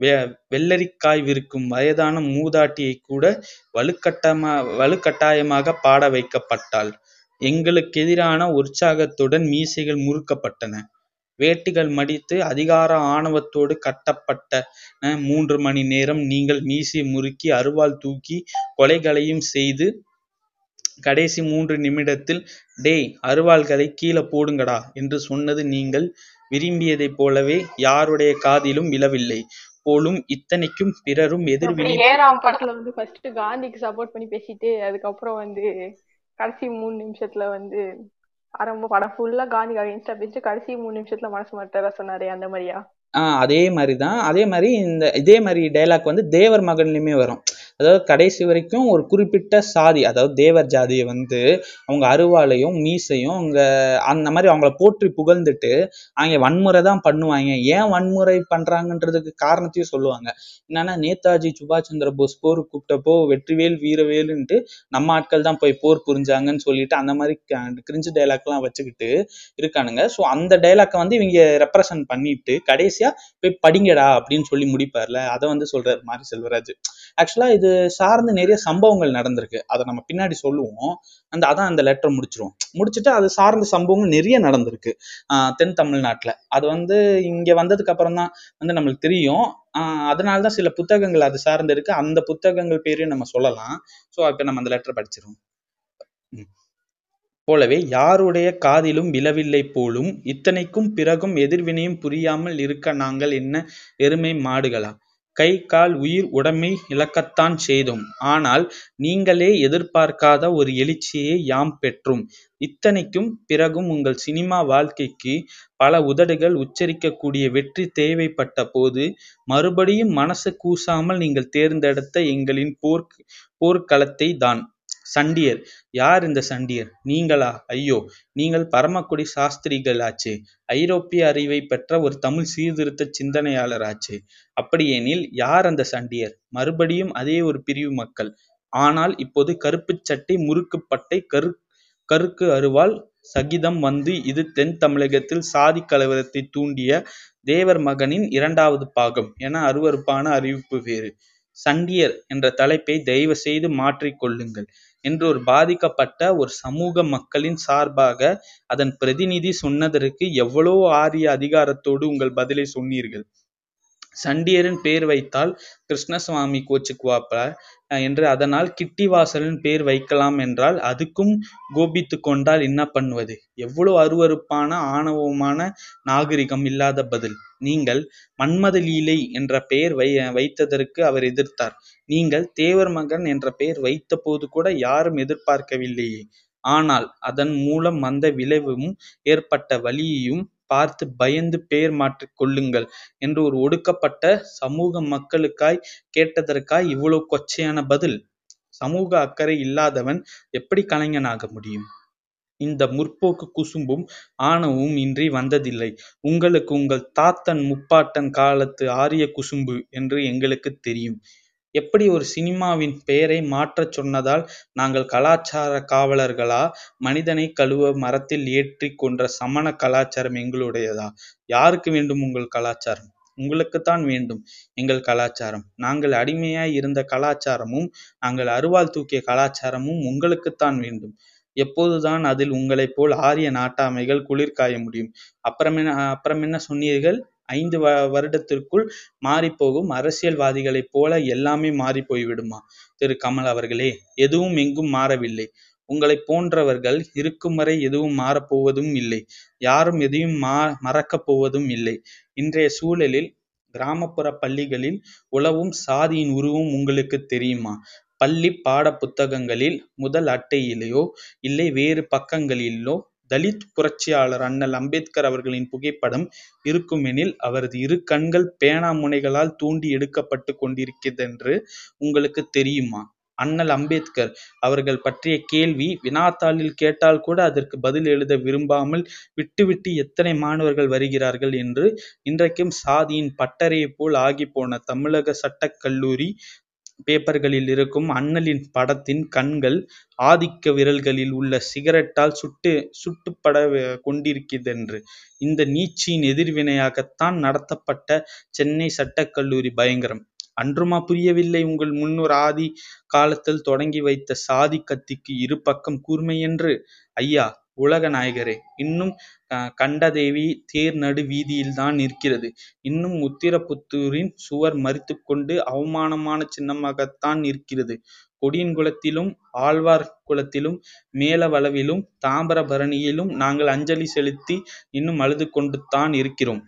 வெ வெள்ளரிக்காய் விற்கும் வயதான மூதாட்டியை கூட வலுக்கட்டமா வலுக்கட்டாயமாக பாட வைக்கப்பட்டாள். எங்களுக்கெதிரான உற்சாகத்துடன் மீசைகள் முறுக்கப்பட்டன. வேட்டிகள் மடித்து அதிகார ஆணவத்தோடு கட்டப்பட்ட மூன்று மணி நேரம் நீங்கள் மீசை முறுக்கி அருவாள் தூக்கி கொலைகளையும் செய்து கடைசி மூன்று நிமிடத்தில் டேய் அருவாள்களை கீழே போடுங்கடா என்று சொன்னது நீங்கள் விரும்பியதைப் போலவே யாருடைய காதிலும் விழவில்லை. போலும் இத்தனைக்கும் பிறரும் எதிர்வினை ஏராம் படத்துல வந்து ஃபர்ஸ்ட் காந்திக்கு சப்போர்ட் பண்ணி பேசிட்டு அதுக்கப்புறம் வந்து கடைசி மூணு நிமிஷத்துல வந்து ஆரம்ப படம் ஃபுல்லா காந்தி அகைன்ஸ்டா பேசிட்டு கடைசி மூணு நிமிஷத்துல மனசு மாட்டாரா சொன்னாரு அந்த மாதிரியா? ஆஹ் அதே மாதிரிதான். அதே மாதிரி இந்த இதே மாதிரி டைலாக் வந்து தேவர் மகன்லயுமே வரும். அதாவது கடைசி வரைக்கும் ஒரு குறிப்பிட்ட சாதி அதாவது தேவர் ஜாதியை வந்து அவங்க அருவாளையும் மீசையும் அவங்க அந்த மாதிரி அவங்கள போற்றி புகழ்ந்துட்டு அவங்க வன்முறை தான் பண்ணுவாங்க. ஏன் வன்முறை பண்றாங்கன்றதுக்கு காரணத்தையும் சொல்லுவாங்க. என்னன்னா நேதாஜி சுபாஷ் சந்திர போஸ் போர் கூப்பிட்டப்போ வெற்றிவேல் வீரவேலுன்ட்டு நம்ம ஆட்கள் தான் போய் போர் புரிஞ்சாங்கன்னு சொல்லிட்டு அந்த மாதிரி கிரிஞ்சு டைலாக்லாம் வச்சுக்கிட்டு இருக்கானுங்க. ஸோ அந்த டைலாக்கை வந்து இவங்க ரெப்ரசன்ட் பண்ணிட்டு கடைசியா போய் படிங்கடா அப்படின்னு சொல்லி முடிப்பார்ல. அதை வந்து சொல்றாரு மாரி செல்வராஜ். ஆக்சுவலா இது சார்ந்து நிறைய சம்பவங்கள் நடந்திருக்கு. அதை நம்ம பின்னாடி சொல்லுவோம். அந்த அதான் அந்த லெட்டர் முடிச்சிருவோம். முடிச்சுட்டு அது சார்ந்த சம்பவங்கள் நிறைய நடந்திருக்கு. ஆஹ் தென் தமிழ்நாட்டுல. அது வந்து இங்க வந்ததுக்கு அப்புறம் தான் வந்து நம்மளுக்கு தெரியும். ஆஹ் அதனால தான் சில புத்தகங்கள் அது சார்ந்து இருக்கு. அந்த புத்தகங்கள் பேரையும் நம்ம சொல்லலாம். ஸோ இப்போ நம்ம அந்த லெட்டர் படிச்சிருவோம். போலவே யாருடைய காதிலும் விழவில்லை போலும் இத்தனைக்கும் பிறகும் எதிர்வினையும் புரியாமல் இருக்க நாங்கள் என்ன எருமை மாடுகளா? கை கால் உயிர் உடைமை இழக்கத்தான் செய்தோம். ஆனால் நீங்களே எதிர்பார்க்காத ஒரு எழுச்சியை யாம் பெற்றோம். இத்தனைக்கும் பிறகும் உங்கள் சினிமா வாழ்க்கைக்கு பல உதடுகள் உச்சரிக்கக்கூடிய வெற்றி தேவைப்பட்ட போது மறுபடியும் மனசு கூசாமல் நீங்கள் தேர்ந்தெடுத்த எங்களின் போர்க் போர்க்களத்தை தான். சண்டியர். யார் இந்த சண்டியர்? நீங்களா? ஐயோ நீங்கள் பரமக்குடி சாஸ்திரிகளாச்சே. ஐரோப்பிய அறிவை பெற்ற ஒரு தமிழ் சீர்திருத்த சிந்தனையாளராச்சே. அப்படியெனில் யார் அந்த சண்டியர்? மறுபடியும் அதே ஒரு பிரிவு மக்கள். ஆனால் இப்போது கருப்பு சட்டை முறுக்கு பட்டை கரு கருக்கு அருவாள் சகிதம் வந்து இது தென் தமிழகத்தில் சாதி கலவரத்தை தூண்டிய தேவர் மகனின் இரண்டாவது பாகம் என அருவருப்பான அறிவிப்பு வேறு. சண்டியர் என்ற தலைப்பை தயவு செய்து மாற்றிக் என்று ஒரு பாதிக்கப்பட்ட ஒரு சமூக மக்களின் சார்பாக அதன் பிரதிநிதி சொன்னதற்கு எவ்வளோ ஆரிய அதிகாரத்தோடு உங்கள் பதிலை சொன்னீர்கள். சண்டியரின் பேர் வைத்தால் கிருஷ்ணசுவாமி கோச்சுக்குவாப்ல என்று அதனால் கிட்டிவாசலின் பேர் வைக்கலாம் என்றால் அதுக்கும் கோபித்து கொண்டால் என்ன பண்ணுவது? எவ்வளவு அருவருப்பான ஆணவமான நாகரிகம் இல்லாத பதில். நீங்கள் மன்மத லீலை என்ற பெயர் வை வைத்ததற்கு அவர் எதிர்த்தார். நீங்கள் தேவர் மகன் என்ற பெயர் வைத்த போது கூட யாரும் எதிர்பார்க்கவில்லையே. ஆனால் அதன் மூலம் வந்த விளைவும் ஏற்பட்ட வலியையும் பார்த்து பயந்து பெயர் மாற்றிக் கொள்ளுங்கள் என்று ஒரு ஒடுக்கப்பட்ட சமூக மக்களுக்காய் கேட்டதற்காய் இவ்வளவு கொச்சையான பதில்? சமூக அக்கறை இல்லாதவன் எப்படி கலைஞனாக முடியும்? இந்த முற்போக்கு குசும்பும் ஆணவமும் இன்றி வந்ததில்லை. உங்களுக்கு உங்கள் தாத்தன் முப்பாட்டன் காலத்து ஆரிய குசும்பு என்று எங்களுக்கு தெரியும். எப்படி ஒரு சினிமாவின் பெயரை மாற்றச் சொன்னதால் நாங்கள் கலாச்சார காவலர்களா? மனிதனை கழுவ மரத்தில் ஏற்றி கொன்ற சமண கலாச்சாரம் எங்களுடையதா? யாருக்கு வேண்டும் உங்கள் கலாச்சாரம்? உங்களுக்குத்தான் வேண்டும் எங்கள் கலாச்சாரம். நாங்கள் அடிமையாய் இருந்த கலாச்சாரமும் நாங்கள் அருவாள் தூக்கிய கலாச்சாரமும் உங்களுக்குத்தான் வேண்டும். எப்போதுதான் அதில் உங்களைப் போல் ஆரிய நாட்டாமைகள் குளிர் காய முடியும். அப்புறம் என்ன அப்புறம் என்ன சொன்னீர்கள்? ஐந்து வ வருடத்திற்குள் மாறிப்போகும் அரசியல்வாதிகளைப் போல எல்லாமே மாறி போய்விடுமா? திரு. கமல் அவர்களே எதுவும் எங்கும் மாறவில்லை. உங்களைப் போன்றவர்கள் இருக்கும் வரை எதுவும் மாறப்போவதும் இல்லை. யாரும் எதையும் மா மறக்கப் போவதும் இல்லை. இன்றைய சூழலில் கிராமப்புற பள்ளிகளில் உளவும் சாதியின் உருவம் உங்களுக்கு தெரியுமா? பள்ளி பாட புத்தகங்களில் முதல் அட்டையிலேயோ இல்லை வேறு பக்கங்களிலோ தலித் புரட்சியாளர் அண்ணல் அம்பேத்கர் அவர்களின் புகைப்படம் இருக்குமெனில் அவரது இரு கண்கள் பேனா முனைகளால் தூண்டி எடுக்கப்பட்டு கொண்டிருக்கிறதென்று உங்களுக்கு தெரியுமா? அண்ணல் அம்பேத்கர் அவர்கள் பற்றிய கேள்வி வினாத்தாளில் கேட்டால் கூட அதற்கு பதில் எழுத விரும்பாமல் விட்டுவிட்டு எத்தனை மாணவர்கள் வருகிறார்கள் என்று இன்றைக்கும் சாதியின் பட்டறையைப் போல் ஆகிப்போன தமிழக சட்டக் கல்லூரி பேப்பர்களில் இருக்கும் அண்ணலின் படத்தின் கண்கள் ஆதிக்க விரல்களில் உள்ள சிகரெட்டால் சுட்டு சுட்டுப்பட கொண்டிருக்கிறதென்று இந்த நீட்சியின் எதிர்வினையாகத்தான் நடத்தப்பட்ட சென்னை சட்டக் கல்லூரி பயங்கரம். அன்றுமா புரியவில்லை உங்கள் முன்னோர் ஆதி காலத்தில் தொடங்கி வைத்த சாதி கத்திக்கு இரு பக்கம் கூர்மையென்று ஐயா உலக நாயகரே இன்னும் கண்டதேவி தேர் நடு வீதியில்தான் நிற்கிறது. இன்னும் உத்திரபுத்தூரின் சுவர் மறித்துக் கொண்டு அவமானமான சின்னமாகத்தான் நிற்கிறது. கொடியன்குளத்திலும் ஆழ்வார் குலத்திலும் மேலவளவிலும் தாமிரபரணியிலும் நாங்கள் அஞ்சலி செலுத்தி இன்னும் அழுது கொண்டுதான் இருக்கிறோம்.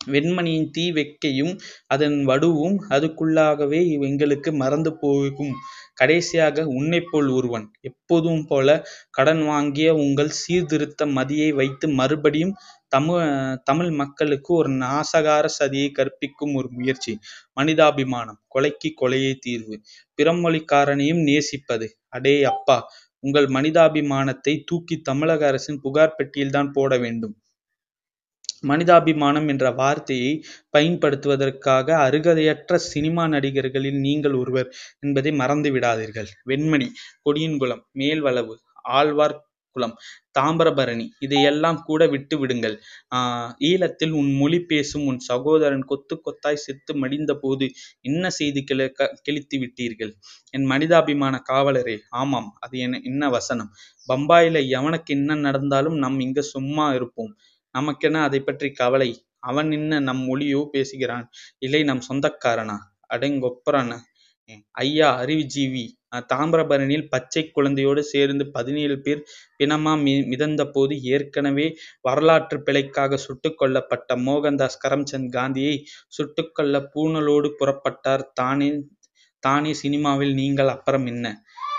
வெண்மணியின் தீ வெக்கையும் அதன் வடுவும் அதுக்குள்ளாகவே எங்களுக்கு மறந்து போகும். கடைசியாக உன்னைப்போல் ஒருவன் எப்போதும் போல கடன் வாங்கிய உங்கள் சீர்திருத்த மதியை வைத்து மறுபடியும் தமிழ் தமிழ் மக்களுக்கு ஒரு நாசகார சதியை கற்பிக்கும் ஒரு முயற்சி. மனிதாபிமானம் கொலைக்கு கொலையே தீர்வு. பிறமொழிக்காரனையும் நேசிப்பது. அடே அப்பா உங்கள் மனிதாபிமானத்தை தூக்கி தமிழக அரசின் புகார் பெட்டியில்தான் போட வேண்டும். மனிதாபிமானம் என்ற வார்த்தையை பயன்படுத்துவதற்காக அருகதையற்ற சினிமா நடிகர்களில் நீங்கள் ஒருவர் என்பதை மறந்து விடாதீர்கள் வெண்மணி கொடியன்குளம் மேல்வளவு ஆழ்வார் குளம் தாமிரபரணி இதையெல்லாம் கூட விட்டு விடுங்கள் ஆஹ் ஈழத்தில் உன் மொழி பேசும் உன் சகோதரன் கொத்து கொத்தாய் செத்து மடிந்த போது என்ன செய்து கிளக்க கிழித்து விட்டீர்கள்? என் மனிதாபிமான காவலரே ஆமாம் அது என்ன என்ன வசனம்? பம்பாயில எவனுக்கு என்ன நடந்தாலும் நம் இங்க சும்மா இருப்போம். நமக்கென்ன அதை பற்றி கவலை? அவன் என்ன நம் மொழியோ பேசுகிறான். இல்லை நம் சொந்தக்காரனா? அடங்கொப்பரான ஐயா அறிவுஜீவி தாமிரபரணியில் பச்சை குழந்தையோடு சேர்ந்து பதினேழு பேர் பிணமா மி மிதந்த போது ஏற்கனவே வரலாற்று பிழைக்காக சுட்டுக் கொல்லப்பட்ட மோகன்தாஸ் கரம்சந்த் காந்தியை சுட்டுக்கொள்ள பூணலோடு புறப்பட்டார். தானே தானே சினிமாவில் நீங்கள் அப்புறம் என்ன?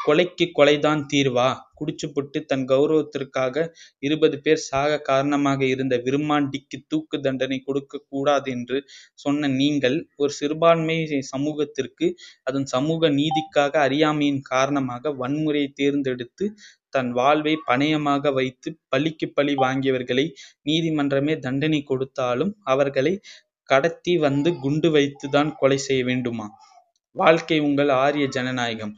கொலைக்கு கொலைதான் தீர்வா? குடிச்சுப்புட்டு தன் கௌரவத்திற்காக இருபது பேர் சாக காரணமாக இருந்த விருமாண்டிக்கு தூக்கு தண்டனை கொடுக்க கூடாது என்று சொன்ன நீங்கள் ஒரு சிறுபான்மை சமூகத்திற்கு அதன் சமூக நீதிக்காக அறியாமையின் காரணமாக வன்முறையை தேர்ந்தெடுத்து தன் வாழ்வை பணயமாக வைத்து பழிக்கு பழி வாங்கியவர்களை நீதிமன்றமே தண்டனை கொடுத்தாலும் அவர்களை கடத்தி வந்து குண்டு வைத்துதான் கொலை செய்ய வேண்டுமா? வாழ்க்கை உங்கள் ஆரிய ஜனநாயகம்.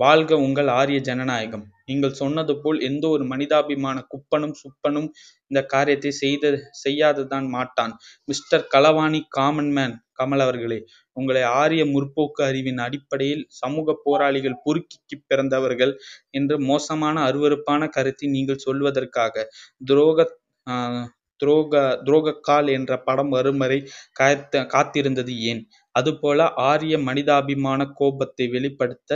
வாழ்க உங்கள் ஆரிய ஜனநாயகம். நீங்கள் சொன்னது போல் எந்த ஒரு மனிதாபிமான குப்பனும் சுப்பனும் இந்த காரியத்தை செய்த செய்யாததான் மாட்டான். மிஸ்டர் களவாணி காமன் மேன் கமல் அவர்களே உங்களை ஆரிய முற்போக்கு அறிவின் அடிப்படையில் சமூக போராளிகள் பொறுக்கிக்கு பிறந்தவர்கள் என்று மோசமான அருவருப்பான கருத்தை நீங்கள் சொல்வதற்காக துரோக ஆஹ் துரோக துரோகக்கால் என்ற படம் வரும் வரை காத்த காத்திருந்தது ஏன்? அதுபோல ஆரிய மனிதாபிமான கோபத்தை வெளிப்படுத்த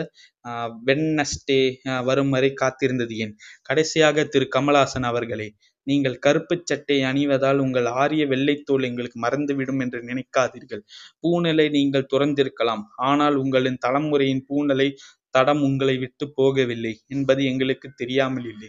ஆஹ் வெட்னஸ்டே வரும் வரை காத்திருந்தது ஏன் கடைசியாக திரு. கமலஹாசன் அவர்களே நீங்கள் கருப்பு சட்டை அணிவதால் உங்கள் ஆரிய வெள்ளைத்தோல் எங்களுக்கு மறந்துவிடும் என்று நினைக்காதீர்கள். பூநிலை நீங்கள் துறந்திருக்கலாம். ஆனால் உங்களின் தலைமுறையின் பூநிலை தடம் உங்களை விட்டு போகவில்லை என்பது எங்களுக்கு தெரியாமல் இல்லை.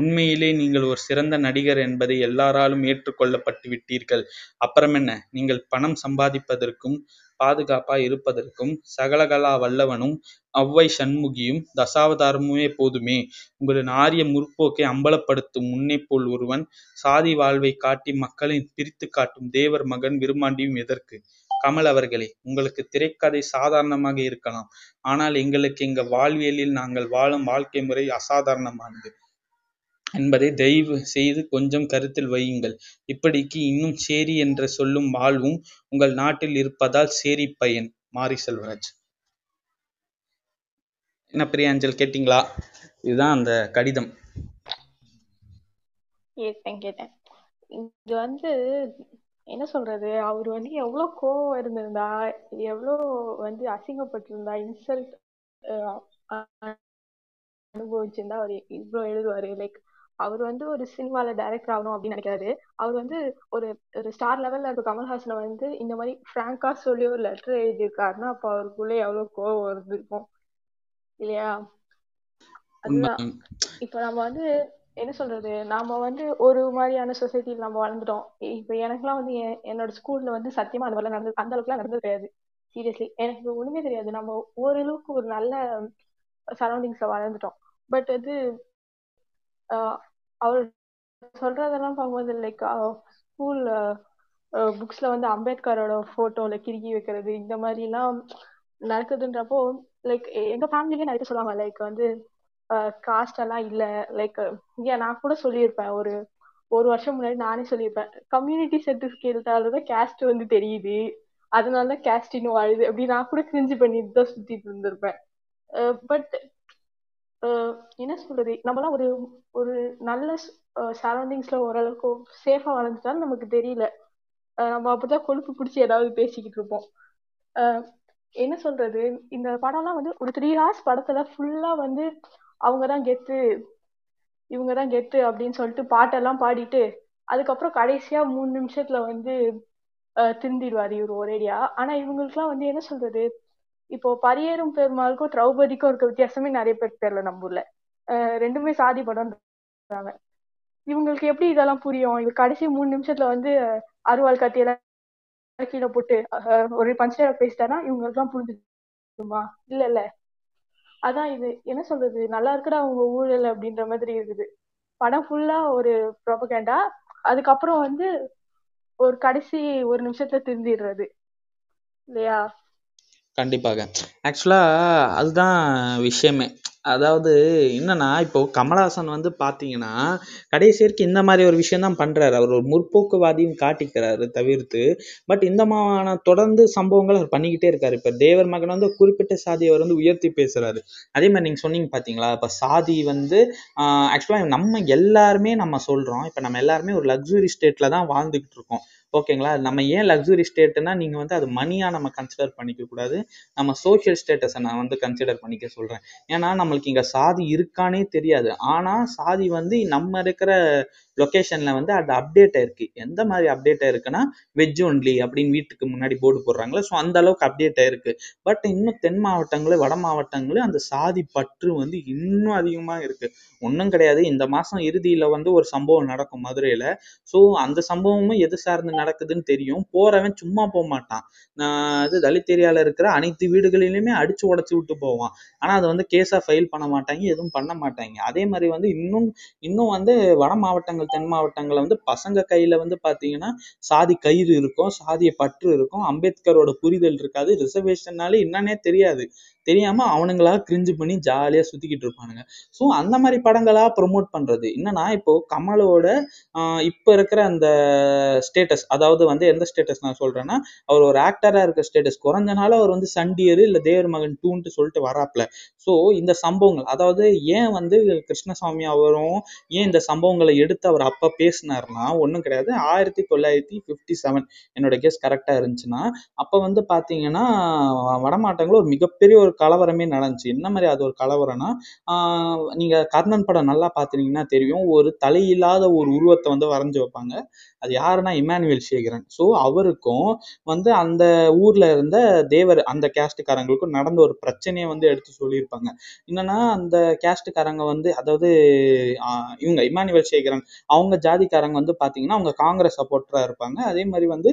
உண்மையிலே நீங்கள் ஒரு சிறந்த நடிகர் என்பதை எல்லாராலும் ஏற்றுக்கொள்ளப்பட்டு விட்டீர்கள் அப்புறம் என்ன நீங்கள் பணம் சம்பாதிப்பதற்கும் பாதுகாப்பா இருப்பதற்கும் சகலகலா வல்லவனும் ஒளவை சண்முகியும் தசாவதாரமுமே போதுமே. உங்களின் ஆரிய முற்போக்கை அம்பலப்படுத்தும் முன்னே போல் ஒருவன் சாதி வாழ்வை காட்டி மக்களை பிரித்து காட்டும் தேவர் மகன் விருமாண்டியும் எதற்கு? கமல் அவர்களே உங்களுக்கு திரைக்கதை சாதாரணமாக இருக்கலாம். ஆனால் எங்களுக்கு எங்க வாழ்வியலில் நாங்கள் வாழும் வாழ்க்கை முறை அசாதாரணமானது. என்பதை தயவு செய்து கொஞ்சம் கருத்தில் வையுங்கள். இப்படிக்கு இன்னும் சேரி என்று சொல்லும் வாழ்வும் உங்கள் நாட்டில் இருப்பதால் சேரி பையன். மாரி செல்வராஜ். என்ன பிரியாஞ்சல் கேட்டிங்களா? இதுதான் அந்த கடிதம். கேட்டேன் கேட்டேன். இது வந்து என்ன சொல்றது? அவர் வந்து எவ்வளவு கோவம் இருந்திருந்தா எவ்வளவு வந்து அசிங்கப்பட்டிருந்தா இன்சல்ட் அனுபவிச்சிருந்தா அவர் இவ்வளவு எழுதுவாரு. லைக் அவர் வந்து ஒரு சினிமால டைரக்டர் ஆகணும் அப்படின்னு நினைக்கிறாரு. அவர் வந்து ஒரு ஒரு ஸ்டார் லெவல்ல இருக்க கமல்ஹாசனை வந்து இந்த மாதிரி ஃப்ராங்கா சொல்லி ஒரு லெட்டர் எழுதியிருக்காருன்னா அப்ப அவருக்குள்ள எவ்வளவு கோவம் இருந்திருக்கும் இல்லையா? அதுதான். இப்ப நம்ம வந்து என்ன சொல்றது? நாம வந்து ஒரு மாதிரியான சொசைட்டில நம்ம வளர்ந்துட்டோம். இப்ப எனக்குலாம் வந்து என் என்னோட ஸ்கூல்ல வந்து சத்தியமா அந்த மாதிரிலாம் நடந்தது அந்த அளவுக்குலாம் நடந்தது கிடையாது. சீரியஸ்லி எனக்கு ஒண்ணுமே தெரியாது. நம்ம ஓரளவுக்கு ஒரு நல்ல சரௌண்டிங்ஸ்ல வளர்ந்துட்டோம். பட் வந்து அவர் சொல்றதெல்லாம் பார்க்கும்போது லைக் ஸ்கூல் புக்ஸ்ல வந்து அம்பேத்கரோட போட்டோல கிறுக்கி வைக்கிறது இந்த மாதிரி எல்லாம் நடக்குதுன்றப்போ லைக் எங்க ஃபேமிலியே நிறைய சொல்லுவாங்க லைக் வந்து காஸ்ட் எல்லாம் இல்ல லைக் ஏன் நான் கூட சொல்லியிருப்பேன் ஒரு ஒரு வருஷம் முன்னாடி நானே சொல்லியிருப்பேன் கம்யூனிட்டி சர்டிபிகேட்டால தான் கேஸ்ட் வந்து தெரியுது அதனால தான் கேஸ்ட் இன்னும் வாழுது அப்படி நான் கூட கிரிஞ்சு பண்ணிட்டு தான் சுத்திட்டு இருந்திருப்பேன். பட் என்ன சொல்றது? நம்மலாம் ஒரு ஒரு நல்ல சரௌண்டிங்ஸ்ல ஓரளவுக்கு சேஃபா வளர்ந்துட்டாலும் நமக்கு தெரியல. நம்ம அப்பதான் கொழுப்பு பிடிச்சி ஏதாவது பேசிக்கிட்டு இருப்போம். என்ன சொல்றது? இந்த படம்லாம் வந்து ஒரு த்ரீ ஹார்ஸ் படத்துல ஃபுல்லா வந்து அவங்க தான் கெத்து இவங்கதான் கெத்து அப்படின்னு சொல்லிட்டு பாட்டெல்லாம் பாடிட்டு அதுக்கப்புறம் கடைசியா மூணு நிமிஷத்துல வந்து திருந்திடுவார் இவர் ஒரேடியா. ஆனா இவங்களுக்குலாம் வந்து என்ன சொல்றது? இப்போ பரியேறும் பெருமாளுக்கும் திரௌபதிக்கும் இருக்க வித்தியாசமே நிறைய பேர் தெரியல நம்ம ஊர்ல. அஹ் ரெண்டுமே சாதி படம்ன்றாங்க இவங்களுக்கு எப்படி இதெல்லாம் புரியும்? இவர் கடைசி மூணு நிமிஷத்துல வந்து அருவாள் கத்தியெல்லாம் கீழே போட்டு ஒரு பஞ்சடையாக் பேசிட்டாருன்னா இவங்களுக்கு எல்லாம் புரிஞ்சுமா இல்ல இல்ல. அதான் இது. என்ன சொல்றது? நல்லா இருக்குடா அவங்க ஊழல் அப்படின்ற மாதிரி இருக்குது. படம் ஃபுல்லா ஒரு ப்ரொபகேண்டா அதுக்கப்புறம் வந்து ஒரு கடைசி ஒரு நிமிஷத்துல திருந்திடுறது. இல்லையா? கண்டிப்பாக. ஆக்சுவலாக அதுதான் விஷயமே. அதாவது என்னன்னா இப்போ கமலஹாசன் வந்து பார்த்தீங்கன்னா கடைசி வரைக்கும் இந்த மாதிரி ஒரு விஷயம் தான் பண்ணுறாரு அவர் ஒரு முற்போக்குவாதியும் காட்டிக்கிறாரு தவிர்த்து. பட் இந்த மாதிரியான தொடர்ந்து சம்பவங்கள் அவர் பண்ணிக்கிட்டே இருக்காரு. இப்போ தேவர் மகன் வந்து குறிப்பிட்ட சாதியை அவர் வந்து உயர்த்தி பேசுறாரு. அதே மாதிரி நீங்கள் சொன்னீங்க பார்த்தீங்களா இப்போ சாதி வந்து ஆக்சுவலாக நம்ம எல்லாருமே நம்ம சொல்கிறோம் இப்போ நம்ம எல்லாருமே ஒரு லக்ஸுரி ஸ்டேட்டில் தான் வாழ்ந்துக்கிட்டு இருக்கோம். ஓகேங்களா? நம்ம ஏன் லக்ஸுரி ஸ்டேட்னா நீங்கள் வந்து அது மணியாக நம்ம கன்சிடர் பண்ணிக்க கூடாது. நம்ம சோஷியல் ஸ்டேட்டஸை நான் வந்து கன்சிடர் பண்ணிக்க சொல்கிறேன் ஏன்னா நம்மளுக்கு இங்கே சாதி இருக்கானே தெரியாது. ஆனால் சாதி வந்து நம்ம இருக்கிற லொக்கேஷனில் வந்து அது அப்டேட் ஆயிருக்கு எந்த மாதிரி அப்டேட் ஆயிருக்குன்னா வெஜ் ஒன்லி அப்படின்னு வீட்டுக்கு முன்னாடி போர்டு போடுறாங்களே ஸோ அந்த அளவுக்கு அப்டேட் ஆயிருக்கு பட் இன்னும் தென் மாவட்டங்களும் வட மாவட்டங்களும் அந்த சாதி பற்று வந்து இன்னும் அதிகமாக இருக்கு. ஒன்றும் கிடையாது. இந்த மாதம் இறுதியில் வந்து ஒரு சம்பவம் நடக்கும் மதுரையில். ஸோ அந்த சம்பவமும் எது சார்ந்து நடக்குதுன்னு தெரியும். போறவன் சும்மா போக மாட்டான். நான் தலித் ஏரியாவில் இருக்கிற அனைத்து வீடுகளிலுமே அடிச்சு உடச்சி விட்டு போவான். ஆனால் அதை வந்து கேஸாக ஃபைல் பண்ண மாட்டாங்க எதுவும் பண்ண மாட்டாங்க. அதே மாதிரி வந்து இன்னும் இன்னும் வந்து வட மாவட்டங்கள் தென் மாவட்டங்களில் வந்து பசங்க கையில் வந்து பார்த்தீங்கன்னா சாதி கயிறு இருக்கும் சாதிய பற்று இருக்கும் அம்பேத்கரோட புரிதல் இருக்காது ரிசர்வேஷன்னாலே என்னன்னே தெரியாது. தெரியாம அவனுங்களா கிரிஞ்சு பண்ணி ஜாலியா சுத்திக்கிட்டு இருப்பானுங்க. ஸோ அந்த மாதிரி படங்களா ப்ரொமோட் பண்றது. என்னன்னா இப்போ கமலோட இப்போ இப்ப இருக்கிற அந்த ஸ்டேட்டஸ் அதாவது வந்து எந்த ஸ்டேட்டஸ் நான் சொல்றேன்னா அவர் ஒரு ஆக்டரா இருக்க ஸ்டேட்டஸ் குறைஞ்சனால அவர் வந்து சண்டியர் இல்ல தேவர் மகன் டூன்ட்டு சொல்லிட்டு வராப்ல. ஸோ இந்த சம்பவங்கள் அதாவது ஏன் வந்து கிருஷ்ணசாமி அவரும் ஏன் இந்த சம்பவங்களை எடுத்து அவர் அப்ப பேசினார்னா ஒன்றும் கிடையாது. ஆயிரத்தி தொள்ளாயிரத்தி ஃபிஃப்டி செவன் என்னோட கெஸ் கரெக்டா இருந்துச்சுன்னா அப்ப வந்து பாத்தீங்கன்னா வடமாட்டங்களில் ஒரு மிகப்பெரிய ஒரு கலவரமே நடந்துச்சு. என்ன மாதிரி அது ஒரு கலவரம்னா நீங்கள் கர்ணன் படம் நல்லா பாத்தீங்கன்னா தெரியும். ஒரு தலையில்லாத ஒரு உருவத்தை வந்து வரைஞ்சு வைப்பாங்க. அது யாருன்னா இமானுவேல் சேகரன். ஸோ அவருக்கும் வந்து அந்த ஊரில் இருந்த தேவர் அந்த கேஸ்டுக்காரங்களுக்கும் நடந்த ஒரு பிரச்சனையை வந்து எடுத்து சொல்லியிருப்பாங்க. என்னன்னா அந்த கேஸ்டுக்காரங்க வந்து அதாவது இவங்க இமானுவேல் சேகரன் அவங்க ஜாதிக்காரங்க வந்து பார்த்தீங்கன்னா அவங்க காங்கிரஸ் சப்போர்ட்டராக இருப்பாங்க. அதே மாதிரி வந்து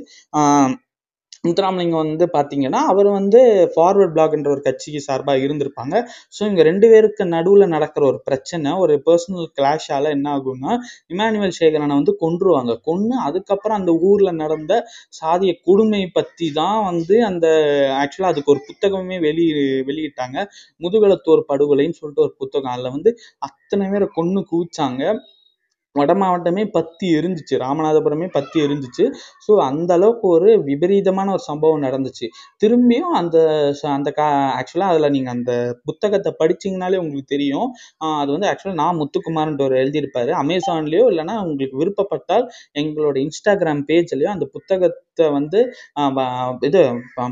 முத்துராமலிங்கம் வந்து பார்த்தீங்கன்னா அவர் வந்து ஃபார்வர்ட் பிளாக்ன்ற ஒரு கட்சிக்கு சார்பாக இருந்திருப்பாங்க. ஸோ இவங்க ரெண்டு பேருக்கு நடுவில் நடக்கிற ஒரு பிரச்சனை ஒரு பர்சனல் கிளாஷால் என்ன ஆகும்னா இமானுவேல் சேகரனை வந்து கொன்றுவாங்க. கொன்று அதுக்கப்புறம் அந்த ஊரில் நடந்த சாதிய கொடுமை பற்றி தான் வந்து அந்த ஆக்சுவலாக அதுக்கு ஒரு புத்தகமே வெளி வெளியிட்டாங்க. முதுகலத்தோர் படுகொலைன்னு சொல்லிட்டு ஒரு புத்தகம் அதில் வந்து அத்தனை பேரை கொன்று குவிச்சாங்க. வட மாவட்டமே பத்தி எரிஞ்சிச்சு. ராமநாதபுரமே பத்தி எரிஞ்சிச்சு. ஸோ அந்த அளவுக்கு ஒரு விபரீதமான ஒரு சம்பவம் நடந்துச்சு. திரும்பியும் அந்த அந்த கா ஆக்சுவலாக அதில் நீங்கள் அந்த புத்தகத்தை படிச்சீங்கனாலே உங்களுக்கு தெரியும். அது வந்து ஆக்சுவலாக நான் முத்துக்குமார்ன்ற ஒரு எழுதியிருப்பாரு. அமேசான்லேயோ இல்லைன்னா உங்களுக்கு விருப்பப்பட்டால் எங்களோட இன்ஸ்டாகிராம் பேஜ்லேயோ அந்த புத்தகத்தை வந்து இது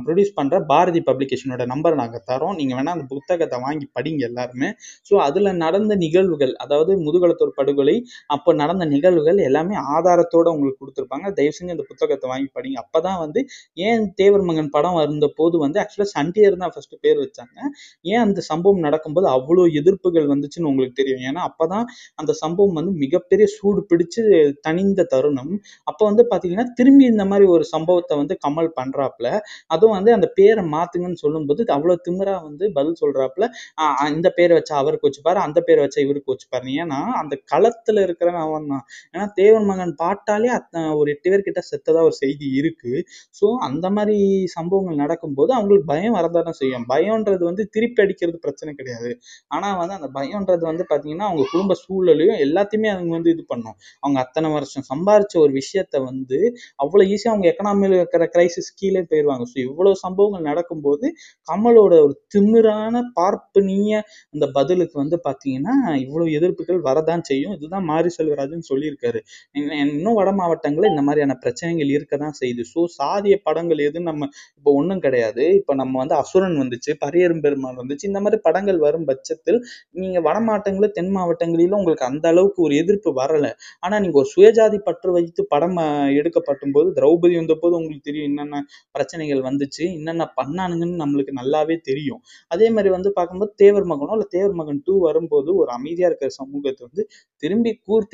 ப்ரொடியூஸ் பண்ணுற பாரதி பப்ளிகேஷனோட நம்பர் நாங்கள் தரோம். நீங்கள் வேணால் அந்த புத்தகத்தை வாங்கி படிங்க எல்லாருமே. ஸோ அதில் நடந்த நிகழ்வுகள் அதாவது முதுகலத்தூர் படுகொலை அப்போ நடந்த நிகழ்வுகள் எல்லாமே ஆதாரத்தோட உங்களுக்கு கொடுத்துருப்பாங்க. தயவு செஞ்சு அந்த புத்தகத்தை வாங்கி படிங்க. அப்பதான் வந்து ஏன் தேவர் மகன் படம் வந்த போது வந்து ஆக்சுவலாக சண்டியர் தான் ஃபர்ஸ்ட் பேர் வச்சாங்க. ஏன் அந்த சம்பவம் நடக்கும்போது அவ்வளோ எதிர்ப்புகள் வந்துச்சுன்னு உங்களுக்கு தெரியும். ஏன்னா அப்போ தான் அந்த சம்பவம் வந்து மிகப்பெரிய சூடு பிடிச்சு தணிந்த தருணம். அப்போ வந்து பார்த்தீங்கன்னா திரும்பி இந்த மாதிரி ஒரு சம்பவத்தை வந்து கமல் பண்ணுறாப்புல அதுவும் வந்து அந்த பேரை மாத்துங்கன்னு சொல்லும்போது அவ்வளோ திமிராக வந்து பதில் சொல்கிறாப்புல இந்த பேரை வச்சா அவருக்கு வச்சுப்பாரு அந்த பேரை வச்சா இவருக்கு வச்சுப்பாரு ஏன்னா அந்த களத்தில் இருக்கிறவன் அவன் தான் ஏன்னா தேவன் மகன் பாட்டாலே அத்தனை ஒரு எட்டு பேர் கிட்ட செத்ததா ஒரு செய்தி இருக்கு. ஸோ அந்த மாதிரி சம்பவங்கள் நடக்கும்போது அவங்களுக்கு பயம் வரதான செய்யும். பயம்ன்றது வந்து திருப்பி அடிக்கிறது பிரச்சனை கிடையாது. ஆனா வந்து அந்த பயம்ன்றது வந்து பாத்தீங்கன்னா அவங்க குடும்ப சூழலையும் எல்லாத்தையுமே அவங்க வந்து இது பண்ணும். அவங்க அத்தனை வருஷம் சம்பாரிச்ச ஒரு விஷயத்த வந்து அவ்வளவு ஈஸியாக அவங்க எக்கனாமியில் இருக்கிற கிரைசிஸ் கீழே போயிடுவாங்க ஸோ இவ்வளவு சம்பவங்கள் நடக்கும்போது கமலோட ஒரு திமிரான பார்ப்பனிய அந்த பதிலுக்கு வந்து பாத்தீங்கன்னா இவ்வளவு எதிர்ப்புகள் வரதான் செய்யும். இதுதான் மாரி செல்வராஜன் சொல்லியிருக்காரு. இன்னும் வட மாவட்டங்களில் இந்த மாதிரியான பிரச்சனைகள் இருக்க தான் செய்யுது. ஸோ சாதிய படங்கள் எதுவும் நம்ம இப்போ ஒன்றும் கிடையாது. இப்போ நம்ம வந்து அசுரன் வந்துச்சு பரியரும் பெருமாள் வந்துச்சு இந்த மாதிரி படங்கள் வரும் பட்சத்தில் நீங்க வட மாவட்டங்களில் தென் மாவட்டங்களிலும் உங்களுக்கு அந்த அளவுக்கு ஒரு எதிர்ப்பு வரல. ஆனா நீங்க ஒரு சுயஜாதி பற்று வைத்து படம் எடுக்கப்படும் எடுக்கப்பட்டும் போது திரௌபதி வந்த போது உங்களுக்கு தெரியும் என்னென்ன பிரச்சனைகள் வந்துச்சு என்னென்ன பண்ணானுங்கன்னு நம்மளுக்கு நல்லாவே தெரியும். அதே மாதிரி வந்து பார்க்கும்போது தேவர் மகனோ இல்லை தேவர் மகன் டூ வரும்போது ஒரு அமைதியா இருக்கிற சமூகத்தை வந்து திரும்பி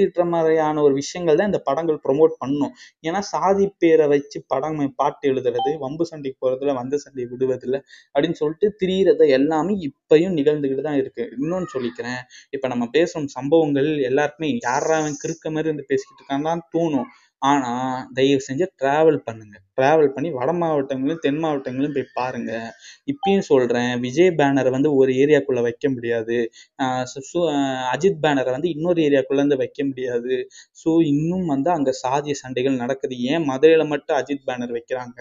கூர்த்திட்டுற மாதிரியான ஒரு விஷயங்கள் தான் இந்த படங்கள் ப்ரொமோட் பண்ணும். ஏன்னா சாதி பேரை வச்சு படம் பாட்டு எழுதுறது வம்பு சண்டைக்கு போறதுல வந்த சண்டை விடுவதில்ல அப்படின்னு சொல்லிட்டு திரியிறது எல்லாமே இப்பயும் நிகழ்ந்துகிட்டு தான் இருக்கு. இன்னொன்னு சொல்லிக்கிறேன். இப்ப நம்ம பேசும் சம்பவங்கள் எல்லாருக்குமே யாரா அவன் கிறுக்க மாதிரி வந்து பேசிக்கிட்டு இருக்கான்னு தான் தோணும். ஆனால் தயவு செஞ்சு ட்ராவல் பண்ணுங்கள் ட்ராவல் பண்ணி வட மாவட்டங்களும் தென் மாவட்டங்களும் போய் பாருங்கள் இப்பயும் சொல்கிறேன் விஜய் பேனரை வந்து ஒரு ஏரியாக்குள்ளே வைக்க முடியாது. ஸோ அஜித் பேனரை வந்து இன்னொரு ஏரியாக்குள்ளே வந்து வைக்க முடியாது. ஸோ இன்னும் வந்து அங்கே சாதிய சண்டைகள் நடக்குது. ஏன் மதுரையில் மட்டும் அஜித் பேனர் வைக்கிறாங்க?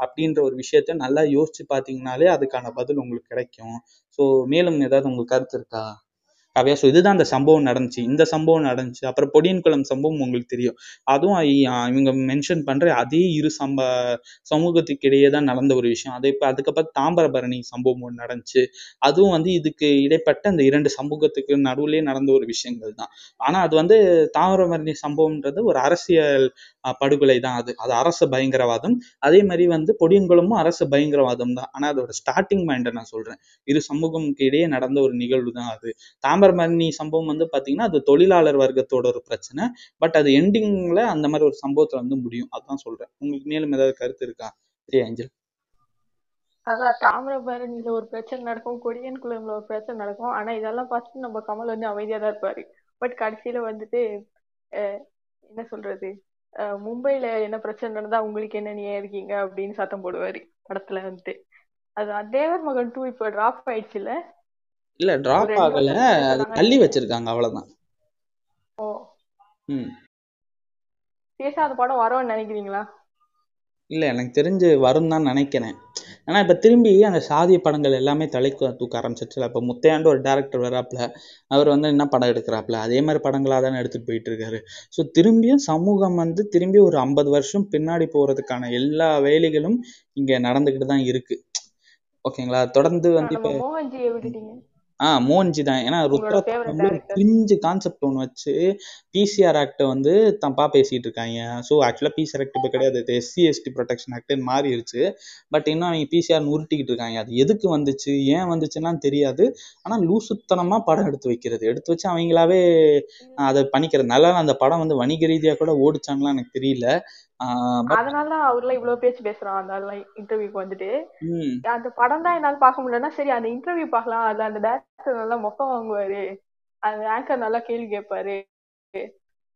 அப்படின்ற ஒரு விஷயத்த நல்லா யோசிச்சு பார்த்தீங்கனாலே அதுக்கான பதில் உங்களுக்கு கிடைக்கும். ஸோ மேலும் ஏதாவது உங்களுக்கு கருத்து இருக்கா? காவியா ஸோ இதுதான் அந்த சம்பவம் நடந்துச்சு. இந்த சம்பவம் நடந்துச்சு. அப்புறம் பொடியன்குளம் சம்பவம் உங்களுக்கு தெரியும். அதுவும் இவங்க மென்ஷன் பண்ற அதே இரு சம்ப சமூகத்துக்கு இடையே தான் நடந்த ஒரு விஷயம். அதே இப்போ அதுக்கப்புறம் தாம்பரபரணி சம்பவம் ஒன்று நடந்துச்சு. அதுவும் வந்து இதுக்கு இடைப்பட்ட அந்த இரண்டு சமூகத்துக்கு நடுவுலயே நடந்த ஒரு விஷயங்கள் தான். ஆனா அது வந்து தாமிரபரணி சம்பவம்ன்றது ஒரு அரசியல் படுகொலை தான் அது. அது அரசு பயங்கரவாதம். அதே மாதிரி வந்து பொடியன்குளமும் அரசு பயங்கரவாதம் தான். ஆனா அதோட ஸ்டார்டிங் பாயிண்ட நான் சொல்றேன். இரு சமூகம்க்கு இடையே நடந்த ஒரு நிகழ்வு தான் அது. தாமிரபரணி சம்பவம் வந்து பாத்தீங்கன்னா அது தொழிலாளர் வர்க்கத்தோட ஒரு பிரச்சனை. பட் அது எண்டிங்ல அந்த மாதிரி ஒரு சம்பவத்துல வந்து முடியும். அதான் சொல்றேன். உங்களுக்கு மேலும் ஏதாவது கருத்து இருக்கா? ஏ அஞ்சல். அதான் தாமிரபரணியில ஒரு பிரச்சனை நடக்கும் கொடியன் குளம்ல ஒரு பிரச்சனை நடக்கும். ஆனா இதெல்லாம் பார்த்து நம்ம கமல் வந்து அமைதியா தான் இருப்பாரு. பட் கடைசியில வந்துட்டு என்ன சொல்றது? மும்பைல என்ன பிரச்சனை நடந்தா உங்களுக்கு என்ன நீ இருக்கீங்க அப்படின்னு சத்தம் போடுவாரு படத்துல வந்துட்டு. அது தேவர் மகன் டூ இப்போ டிராப் ஆயிடுச்சு இல்ல இல்ல டிராப் ஆகல. அது தள்ளி வச்சிருக்காங்க அவ்வளவுதான். ஓ. ம். அந்த படம் வரும்னு நினைக்கிறீங்களா? இல்ல எனக்கு தெரிஞ்சு வரும் தான் நினைக்கிறேன். ஆனா இப்ப திரும்பி அந்த சாதிய படங்கள் எல்லாமே தலை தூக்க ஆரம்பிச்சிருச்சுல. இப்ப முத்தையாண்டு ஒரு டேரக்டர் வராப்புல அவர் வந்து என்ன படம் எடுக்கிறாப்புல? அதே மாதிரி படங்களா தானே எடுத்துட்டு போயிட்டு இருக்காரு. ஸோ திரும்பியும் சமூகம் வந்து திரும்பி ஒரு ஐம்பது வருஷம் பின்னாடி போறதுக்கான எல்லா வேலைகளும் இங்க நடந்துகிட்டு தான் இருக்கு. ஓகேங்களா? தொடர்ந்து வந்து இப்ப மோகன்ஜியை விட்டுட்டீங்க ஆ மோகன்ஜி தான். ஏன்னா ருத்ரா கிரிஞ்சு கான்செப்ட் ஒன்று வச்சு பிசிஆர் ஆக்டை வந்து தப்பா பேசிட்டு இருக்காங்க. ஸோ ஆக்சுவலாக பிசிஆர் ஆக்ட் இப்போ கிடையாது. எஸ்சி எஸ்டி ப்ரொடெக்ஷன் ஆக்ட்னு மாறிடுச்சு பட் இன்னும் அவங்க பிசிஆர் உருட்டிக்கிட்டு இருக்காங்க. அது எதுக்கு வந்துச்சு? ஏன் வந்துச்சுன்னா தெரியாது. ஆனால் லூசுத்தனமா படம் எடுத்து வைக்கிறது. எடுத்து வச்சு அவங்களாவே அதை பண்ணிக்கிறதுனால அந்த படம் வந்து வணிக ரீதியாக கூட ஓடிச்சாங்களா எனக்கு தெரியல. பட் அதனாலதான் அவர்லாம் இவ்வளவு பேச்சு பேசுறான் அந்த இன்டர்வியூக்கு வந்துட்டு. அந்த படம் தான் என்னால பார்க்க முடியலன்னா சரி அந்த இன்டர்வியூ பார்க்கலாம். அதுல அந்த டேரக்டர் நல்லா முகம் வாங்குவாரு. அந்த ஆங்கர் நல்லா கேள்வி கேட்பாரு.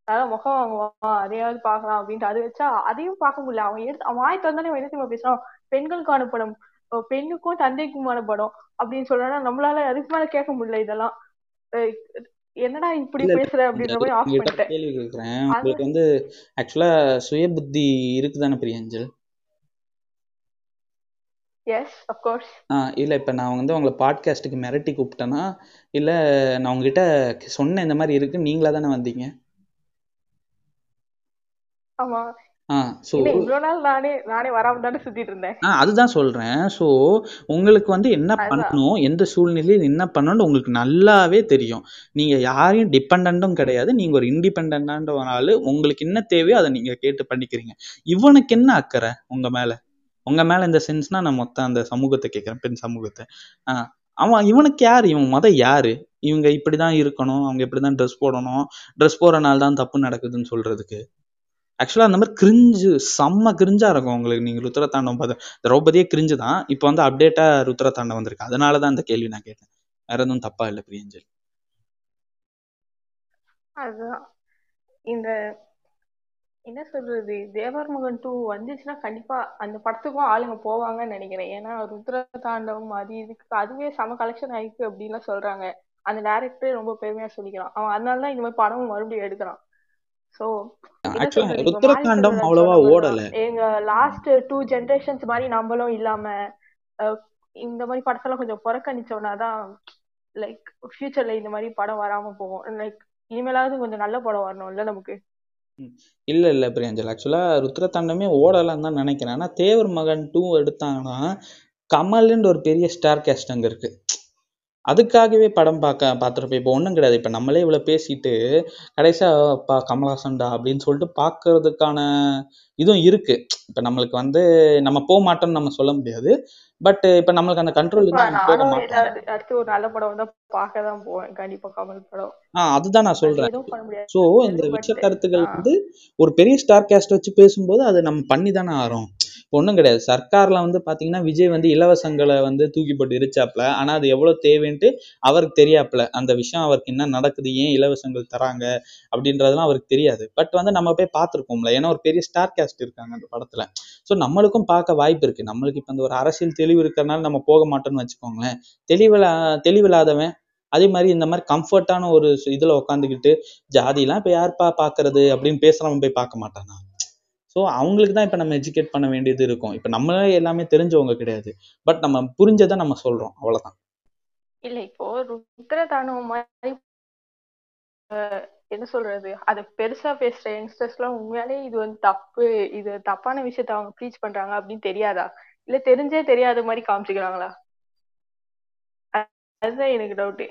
நல்லா முகம் வாங்குவான். அதையாவது பார்க்கலாம் அப்படின்ட்டு. அது வச்சா அதையும் பார்க்க முடியல. அவன் எடுத்து அவன் வாய் திறந்தானே அவன் என்ன பேசுறான்? பெண்களுக்கான படம். பெண்ணுக்கும் தந்தைக்குமான படம் அப்படின்னு சொல்றானா. நம்மளால அதுக்கு மேல கேட்க முடியல இதெல்லாம். என்னடா இப்படி பேசுற அப்படின்ற மாதிரி ஆஃப் பண்ணிட்டேன். கேள்வி கேட்குறேன் அது உங்களுக்கு வந்து ஆக்சுவலா சுய புத்தி இருக்குதானே பிரியஞ்சல் எஸ் அப்கோர்ஸ் ஆ இல்லை இப்போ நான் வந்து உங்களை பாட்காஸ்ட்டுக்கு மிரட்டி கூப்பிட்டேன்னா இல்லை நான் உங்ககிட்ட சொன்னேன் இந்த மாதிரி இருக்கு நீங்களா தானே வந்தீங்க? ஆமா. இவ்வளவு நாள் நானே நானே வராம தானே சுத்திட்டு இருந்தேன். ஆ அதுதான் சொல்கிறேன் ஸோ உங்களுக்கு வந்து என்ன பண்ணணும் எந்த சூழ்நிலையில் என்ன பண்ணணும்னு உங்களுக்கு நல்லாவே தெரியும். நீங்கள் யாரையும் டிபெண்ட்டும் கிடையாது. நீங்கள் ஒரு இண்டிபெண்டான ஒரு ஆள் உங்களுக்கு என்ன தேவையோ அதை நீங்கள் கேட்டு பண்ணிக்கிறீங்க. இவனுக்கு என்ன அக்கறை உங்கள் மேலே? உங்கள் மேலே இந்த சென்ஸ்னால் நான் மொத்தம் அந்த சமூகத்தை கேட்குறேன் பெண் சமூகத்தை. ஆ அவன் இவனுக்கு யார்? இவன் மொத யார்? இவங்க இப்படி தான் இருக்கணும் அவங்க இப்படி தான் ட்ரெஸ் போடணும். ட்ரெஸ் போடுறனால தான் தப்பு நடக்குதுன்னு சொல்கிறதுக்கு ஆக்சுவலாக அந்த மாதிரி கிரிஞ்சு செம்ம கிரிஞ்சா இருக்கும் உங்களுக்கு. நீங்கள் ருத்ரதாண்டம் பார்த்து திரௌபதியே கிரிஞ்சு தான். இப்போ வந்து அப்டேட்டாக ருத்ரதாண்டம் வந்திருக்கு. அதனால தான் அந்த கேள்வி நான் கேட்டேன். வேற எதுவும் தப்பா இல்லை பிரியஞ்சல். அதுதான். இந்த என்ன சொல்றது? தேவர் மகன் டூ வந்துச்சுன்னா கண்டிப்பா அந்த படத்துக்கும் ஆளுங்க போவாங்கன்னு நினைக்கிறேன். ஏன்னா ருத்ர தாண்டவம் அது இதுக்கு அதுவே செம கலெக்ஷன் ஆயிருக்கு அப்படின்லாம் சொல்றாங்க. அந்த டேரக்டரே ரொம்ப பெருமையா சொல்லிக்கிறான். அவன் அதனால தான் இந்த மாதிரி படமும் மறுபடியும் எடுக்கிறான். சோ அவ்வளவா ஓடலை. எங்க லாஸ்ட் டூ ஜெனரேஷன்ஸ் மாதிரி நம்மளும் இல்லாம இந்த மாதிரி படத்தெல்லாம் கொஞ்சம் புறக்கணிச்சோம்னா தான் லைக் ஃபியூச்சர்ல இந்த மாதிரி படம் வராம போகும். லைக் இனிமேலாவது கொஞ்சம் நல்ல படம் வரணும்ல நமக்கு? இல்லை இல்லை பிரியஞ்சல். ஆக்சுவலாக ருத்ரதாண்டமே ஓடலைன்னு தான் நினைக்கிறேன். ஆனால் தேவர் மகன் டூ எடுத்தாங்கன்னா கமல்ன்ற ஒரு பெரிய ஸ்டார் கேஸ்ட் அங்கே இருக்கு. அதுக்காகவே படம் பார்க்க பார்த்துருப்போம் இப்போ ஒன்றும் கிடையாது. இப்போ நம்மளே இவ்வளோ பேசிட்டு கடைசியாக பா கமலஹாசன்டா அப்படின்னு சொல்லிட்டு பார்க்கறதுக்கான இதுவும் இருக்கு. இப்போ நம்மளுக்கு வந்து நம்ம போக மாட்டோம்னு நம்ம சொல்ல முடியாது. பட் இப்போ நம்மளுக்கு அந்த கண்ட்ரோல் இருந்தால் போக மாட்டோம். அடுத்து ஒரு நல்ல படம் வந்தா பார்க்க தான் போவேன். கண்டிப்பா கமல் படம். ஆ அதுதான் நான் சொல்கிறேன் ஸோ இந்த விஷ கருத்துக்கள் வந்து ஒரு பெரிய ஸ்டார் கேஸ்ட் வச்சு பேசும்போது அதை நம்ம பண்ணி தானே ஆறோம் ஒன்றும் கிடையாது. சர்க்கார்ல வந்து பார்த்தீங்கன்னா விஜய் வந்து இலவசங்களை வந்து தூக்கி போட்டு எரிச்சாப்ல. ஆனால் அது எவ்வளோ தேவைன்ட்டு அவருக்கு தெரியாப்ல. அந்த விஷயம் அவருக்கு என்ன நடக்குது ஏன் இலவசங்கள் தராங்க அப்படின்றதெல்லாம் அவருக்கு தெரியாது. பட் வந்து நம்ம போய் பார்த்துருக்கோம்ல ஏன்னா ஒரு பெரிய ஸ்டார் கேஸ்ட் இருக்காங்க அந்த படத்துல. ஸோ நம்மளுக்கும் பார்க்க வாய்ப்பு இருக்கு. நம்மளுக்கு இப்போ இந்த ஒரு அரசியல் தெளிவு இருக்கிறனால நம்ம போக மாட்டோம்னு வச்சுக்கோங்களேன். தெளிவில்லா தெளிவில்லாதவன் அதே மாதிரி இந்த மாதிரி கம்ஃபர்ட்டான ஒரு இதில் உட்காந்துக்கிட்டு ஜாதிலாம் இப்போ யார்ப்பா பார்க்கறது அப்படின்னு பேசுகிறவன் போய் பார்க்க மாட்டானா? ஸோ அவங்களுக்கு தான் இப்போ நம்ம எஜுகேட் பண்ண வேண்டியது இருக்கும். இப்போ நம்மளே எல்லாமே தெரிஞ்சவங்க கிடையாது. பட் நம்ம புரிஞ்சதை நம்ம சொல்றோம். அவ்வளவுதான். இல்ல இப்போ ருத்ர மாதிரி என்ன சொல்றது? அத பெருசா பேசுற யங்ஸ்டர்ஸ் எல்லாம் உண்மையாலே இது வந்து தப்பு. இது தப்பான விஷயத்த அவங்க ப்ரீச் பண்றாங்க அப்படின்னு தெரியாதா? இல்ல தெரிஞ்சே தெரியாத மாதிரி காமிச்சுக்கிறாங்களா? அதுதான் எனக்கு டவுட்டு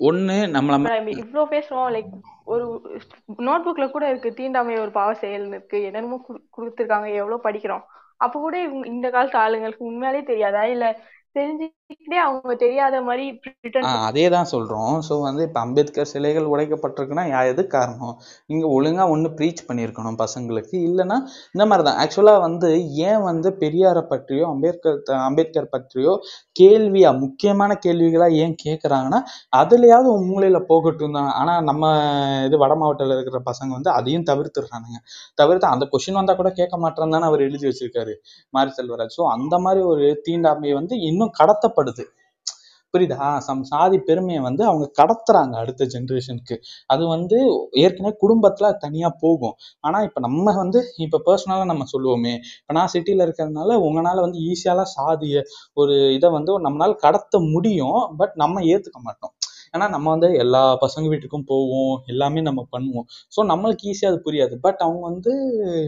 ஒண்ணு நம்மள இவ்ளோ பேசுறோம் லைக் ஒரு நோட் புக்ல கூட இருக்கு தீண்டாமை ஒரு பாவ செயல்னு இருக்கு என்னென்னமோ குடு- எவ்வளவு படிக்கிறோம். அப்ப கூட இந்த காலத்து ஆளுங்களுக்கு உண்மையாலே தெரியாதா? இல்ல தெரிஞ்சுக்கிட்டே அவங்க தெரியாத மாதிரி அதே தான் சொல்கிறோம் ஸோ வந்து இப்போ அம்பேத்கர் சிலைகள் உடைக்கப்பட்டிருக்குன்னா எது காரணம்? நீங்கள் ஒழுங்காக ஒன்று ப்ரீச் பண்ணியிருக்கணும் பசங்களுக்கு. இல்லைன்னா இந்த மாதிரி தான் ஆக்சுவலாக வந்து ஏன் வந்து பெரியாரை பற்றியோ அம்பேத்கர் அம்பேத்கர் பற்றியோ கேள்வியா முக்கியமான கேள்விகளாக ஏன் கேட்குறாங்கன்னா அதுலயாவது மூலையில போகட்டும் தான். ஆனால் நம்ம இது வட மாவட்டத்தில் இருக்கிற பசங்க வந்து அதையும் தவிர்த்துடுறானுங்க. தவிர்த்து அந்த கொஷின் வந்தால் கூட கேட்க மாட்டேன்னு தானே அவர் எழுதி வச்சிருக்காரு மாரி செல்வராஜ். ஸோ அந்த மாதிரி ஒரு தீண்டாமை வந்து இன்னும் கடத்தப்படுது. புரியுதா? சம் சாதி பெருமையை வந்து அவங்க கடத்துறாங்க அடுத்த ஜென்ரேஷனுக்கு. அது வந்து ஏற்கனவே குடும்பத்துல தனியா போகும். ஆனா இப்ப நம்ம வந்து இப்ப பர்சனலா நம்ம சொல்லுவோமே இப்ப நான் சிட்டில இருக்கிறதுனால உங்களால வந்து ஈஸியாலாம் சாதிய ஒரு இதை வந்து நம்மளால கடத்த முடியும். பட் நம்ம ஏத்துக்க மாட்டோம். ஏன்னா நம்ம வந்து எல்லா பசங்க வீட்டுக்கும் போவோம். எல்லாமே நம்ம பண்ணுவோம். ஸோ நம்மளுக்கு ஈஸியாக அது புரியாது. பட் அவங்க வந்து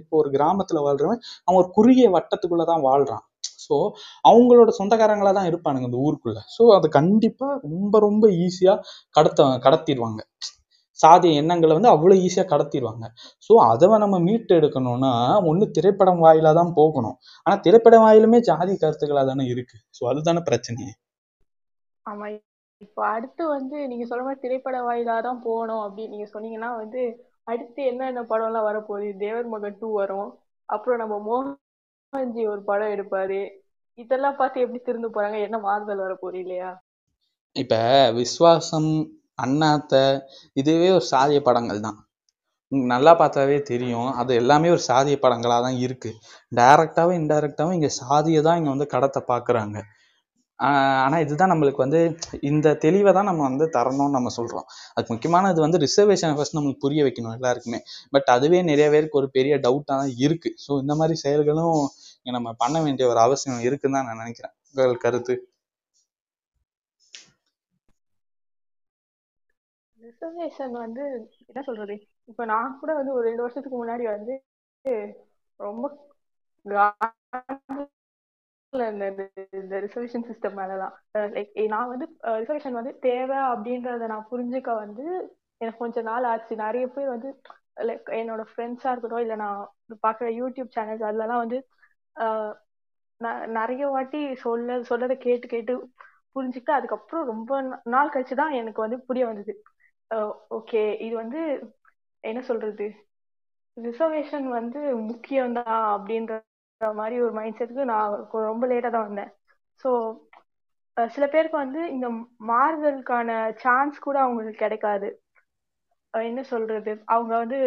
இப்போ ஒரு கிராமத்துல வாழ்றவன் அவன் ஒரு குறுகிய வட்டத்துக்குள்ளே தான் வாழ்றான். ஸோ அவங்களோட சொந்தக்காரங்களாக தான் இருப்பானுங்க இந்த ஊருக்குள்ள. ஸோ அது கண்டிப்பா ரொம்ப ரொம்ப ஈஸியா கடத்த கடத்திடுவாங்க. சாதிய எண்ணங்களை வந்து அவ்வளோ ஈஸியாக கடத்திடுவாங்க. ஸோ அதை நம்ம மீட்டு எடுக்கணும்னா ஒன்று திரைப்படம் வாயிலாக தான் போகணும். ஆனால் திரைப்படம் வாயிலுமே ஜாதி கருத்துக்களாக தானே இருக்கு. ஸோ அதுதானே பிரச்சனையே. ஆமா. இப்போ அடுத்து வந்து நீங்க சொல்ற மாதிரி திரைப்பட வாயிலா தான் போகணும் அப்படின்னு நீங்க சொன்னீங்கன்னா வந்து அடுத்து என்னென்ன படம் எல்லாம் வரப்போகுது? தேவர் மகன் டூ வரும். அப்புறம் நம்ம மோகன் மோகன்ஜி ஒரு படம் எடுப்பாரு. இதெல்லாம் பார்த்து எப்படி திருந்து போறாங்க? என்ன மாறுதல் வரப்போகுது இல்லையா? இப்போ விஸ்வாசம் அண்ணாத்த இதுவே ஒரு சாதிய படங்கள் தான். நல்லா பார்த்தாவே தெரியும். அது எல்லாமே ஒரு சாதிய படங்களாக தான் இருக்கு டைரக்டாவும் இன்டைரக்டாவும் இங்கே சாதியை தான் இங்கே வந்து கடத்த பார்க்குறாங்க. ஆனால் இதுதான் நம்மளுக்கு வந்து இந்த தெளிவை தான் நம்ம வந்து தரணும்னு நம்ம சொல்கிறோம் அதுக்கு முக்கியமானது வந்து ரிசர்வேஷனை ஃபஸ்ட் நம்மளுக்கு புரிய வைக்கணும் எல்லாருக்குமே. பட் அதுவே நிறைய பேருக்கு ஒரு பெரிய டவுட்டாக தான் இருக்குது ஸோ இந்த மாதிரி செயல்களும் நம்ம பண்ண வேண்டிய ஒரு அவசியம் இருக்குன்னு தான் நான் நினைக்கிறேன். உங்கள் கருத்து? ரிசர்வேஷன் வந்து என்ன சொல்றது? இப்ப நான் கூட வந்து ஒரு ரெண்டு வருஷத்துக்கு முன்னாடி வந்து ரொம்ப இந்த- ரிசர்வேஷன் சிஸ்டம் மேலதான். லைக் நான் வந்து ரிசர்வேஷன் வந்து தேவை அப்படின்றத நான் புரிஞ்சுக்க வந்து எனக்கு கொஞ்ச நாள் ஆச்சு. நிறைய பேர் வந்து லைக் என்னோட ஃப்ரெண்ட்ஸா இருக்கட்டும் இல்ல நான் பாக்குற யூடியூப் சேனல்ஸ் அதுலலாம் வந்து ஆஹ் ந- நிறைய வாட்டி சொல்ல சொல்லதை கேட்டு கேட்டு புரிஞ்சுக்கிட்டு அதுக்கப்புறம் ரொம்ப நாள் கழிச்சு தான் எனக்கு வந்து புரிய வந்தது. ஓகே இது வந்து என்ன சொல்றது? ரிசர்வேஷன் வந்து முக்கியம்தான் அப்படின்ற மாதிரி ஒரு மைண்ட் செட்டுக்கு நான் ரொம்ப லேட்டா தான் வந்தேன். ஸோ சில பேருக்கு வந்து இந்த மாறுதலுக்கான சான்ஸ் கூட அவங்களுக்கு கிடைக்காது. என்ன சொல்றது? அவங்க வந்து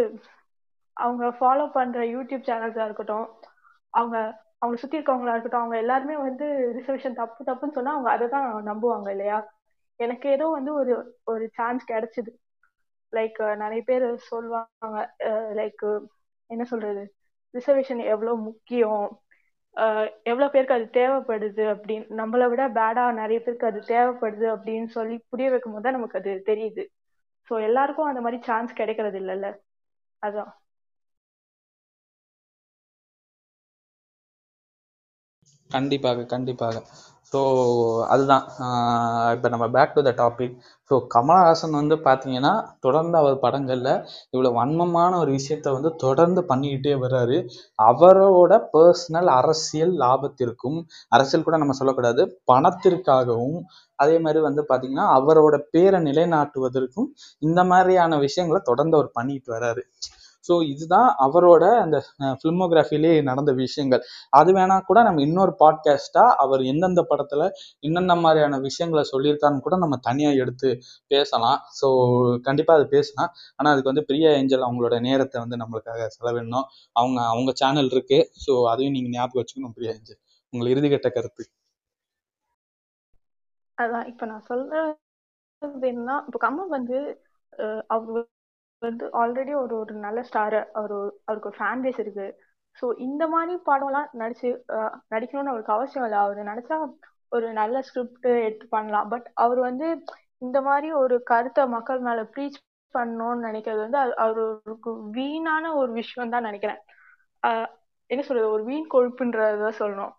அவங்க ஃபாலோ பண்ற யூடியூப் சேனல்ஸா இருக்கட்டும் அவங்க அவங்க சுத்தி இருக்கவங்களா இருக்கட்டும் அவங்க எல்லாருமே வந்து ரிசர்வேஷன் தப்பு தப்புன்னு சொன்னா அவங்க அதை தான் நம்புவாங்க இல்லையா? எனக்கு ஏதோ வந்து ஒரு ஒரு சான்ஸ் கிடைச்சது. லைக் நிறைய பேர் சொல்லுவாங்க. லைக் என்ன சொல்றது? ரிசர்வேஷன் எவ்வளவு முக்கியம்? எவ்வளோ எவ்வளவு பேருக்கு அது தேவைப்படுது அப்படின்னு நம்மளை விட பேடா நிறைய பேருக்கு அது தேவைப்படுது அப்படின்னு சொல்லி புரிய வைக்கும் போது தான் நமக்கு அது தெரியுது. ஸோ எல்லாருக்கும் அந்த மாதிரி சான்ஸ் கிடைக்கிறது இல்லைல்ல? அதான். கண்டிப்பாக கண்டிப்பாக. ஸோ அதுதான். இப்போ நம்ம back to the topic so Kamal Haasan வந்து பார்த்தீங்கன்னா தொடர்ந்து அவர் படங்களில் இவ்வளோ வன்மமான ஒரு விஷயத்த வந்து தொடர்ந்து பண்ணிக்கிட்டே வர்றாரு. அவரோட பர்சனல் அரசியல் லாபத்திற்கும் அரசியல் கூட நம்ம சொல்லக்கூடாது பணத்திற்காகவும் அதே மாதிரி வந்து பார்த்தீங்கன்னா அவரோட பேரை நிலைநாட்டுவதற்கும் இந்த மாதிரியான விஷயங்களை தொடர்ந்து அவர் பண்ணிட்டு வர்றாரு. ஸோ இதுதான் அவரோட அந்த ஃபிலிமோகிராஃபிலே நடந்த விஷயங்கள். அது வேணா கூட நம்ம இன்னொரு பாட்காஸ்டா அவர் எந்தெந்த படத்துல என்னென்ன மாதிரியான விஷயங்களை சொல்லியிருக்காருன்னு கூட நம்ம தனியா எடுத்து பேசலாம். ஸோ கண்டிப்பா அது பேசலாம். ஆனா அதுக்கு வந்து பிரியா ஏஞ்சல் அவங்களோட நேரத்தை வந்து நம்மளுக்காக செலவிடணும். அவங்க அவங்க சேனல் இருக்கு. ஸோ அதையும் நீங்க ஞாபகம் வச்சுக்கணும் பிரியா ஏஞ்சல். உங்கள் இறுதிக்கட்ட கருத்து. அதான் இப்ப நான் சொல்றது என்னன்னா இப்ப கமல் வந்து அவர் வந்து ஆல்ரெடி ஒரு ஒரு நல்ல ஸ்டாரு அவர் ஒரு- அவருக்கு ஒரு ஃபேன் பேஸ் இருக்கு. ஸோ இந்த மாதிரி படம்லாம் நடிச்சு நடிக்கணும்னு அவருக்கு அவசியம் இல்லை. அவர் நினைச்சா ஒரு நல்ல ஸ்கிரிப்ட் எடுத்து பண்ணலாம். பட் அவர் வந்து இந்த மாதிரி ஒரு கருத்தை மக்கள் மேல ப்ரீச் பண்ணணும்னு நினைக்கிறது வந்து அது அவருக்கு வீணான ஒரு விஷயம் தான் நினைக்கிறேன் என்ன சொல்றது? ஒரு வீண் கொழுப்புன்றத சொல்லணும்.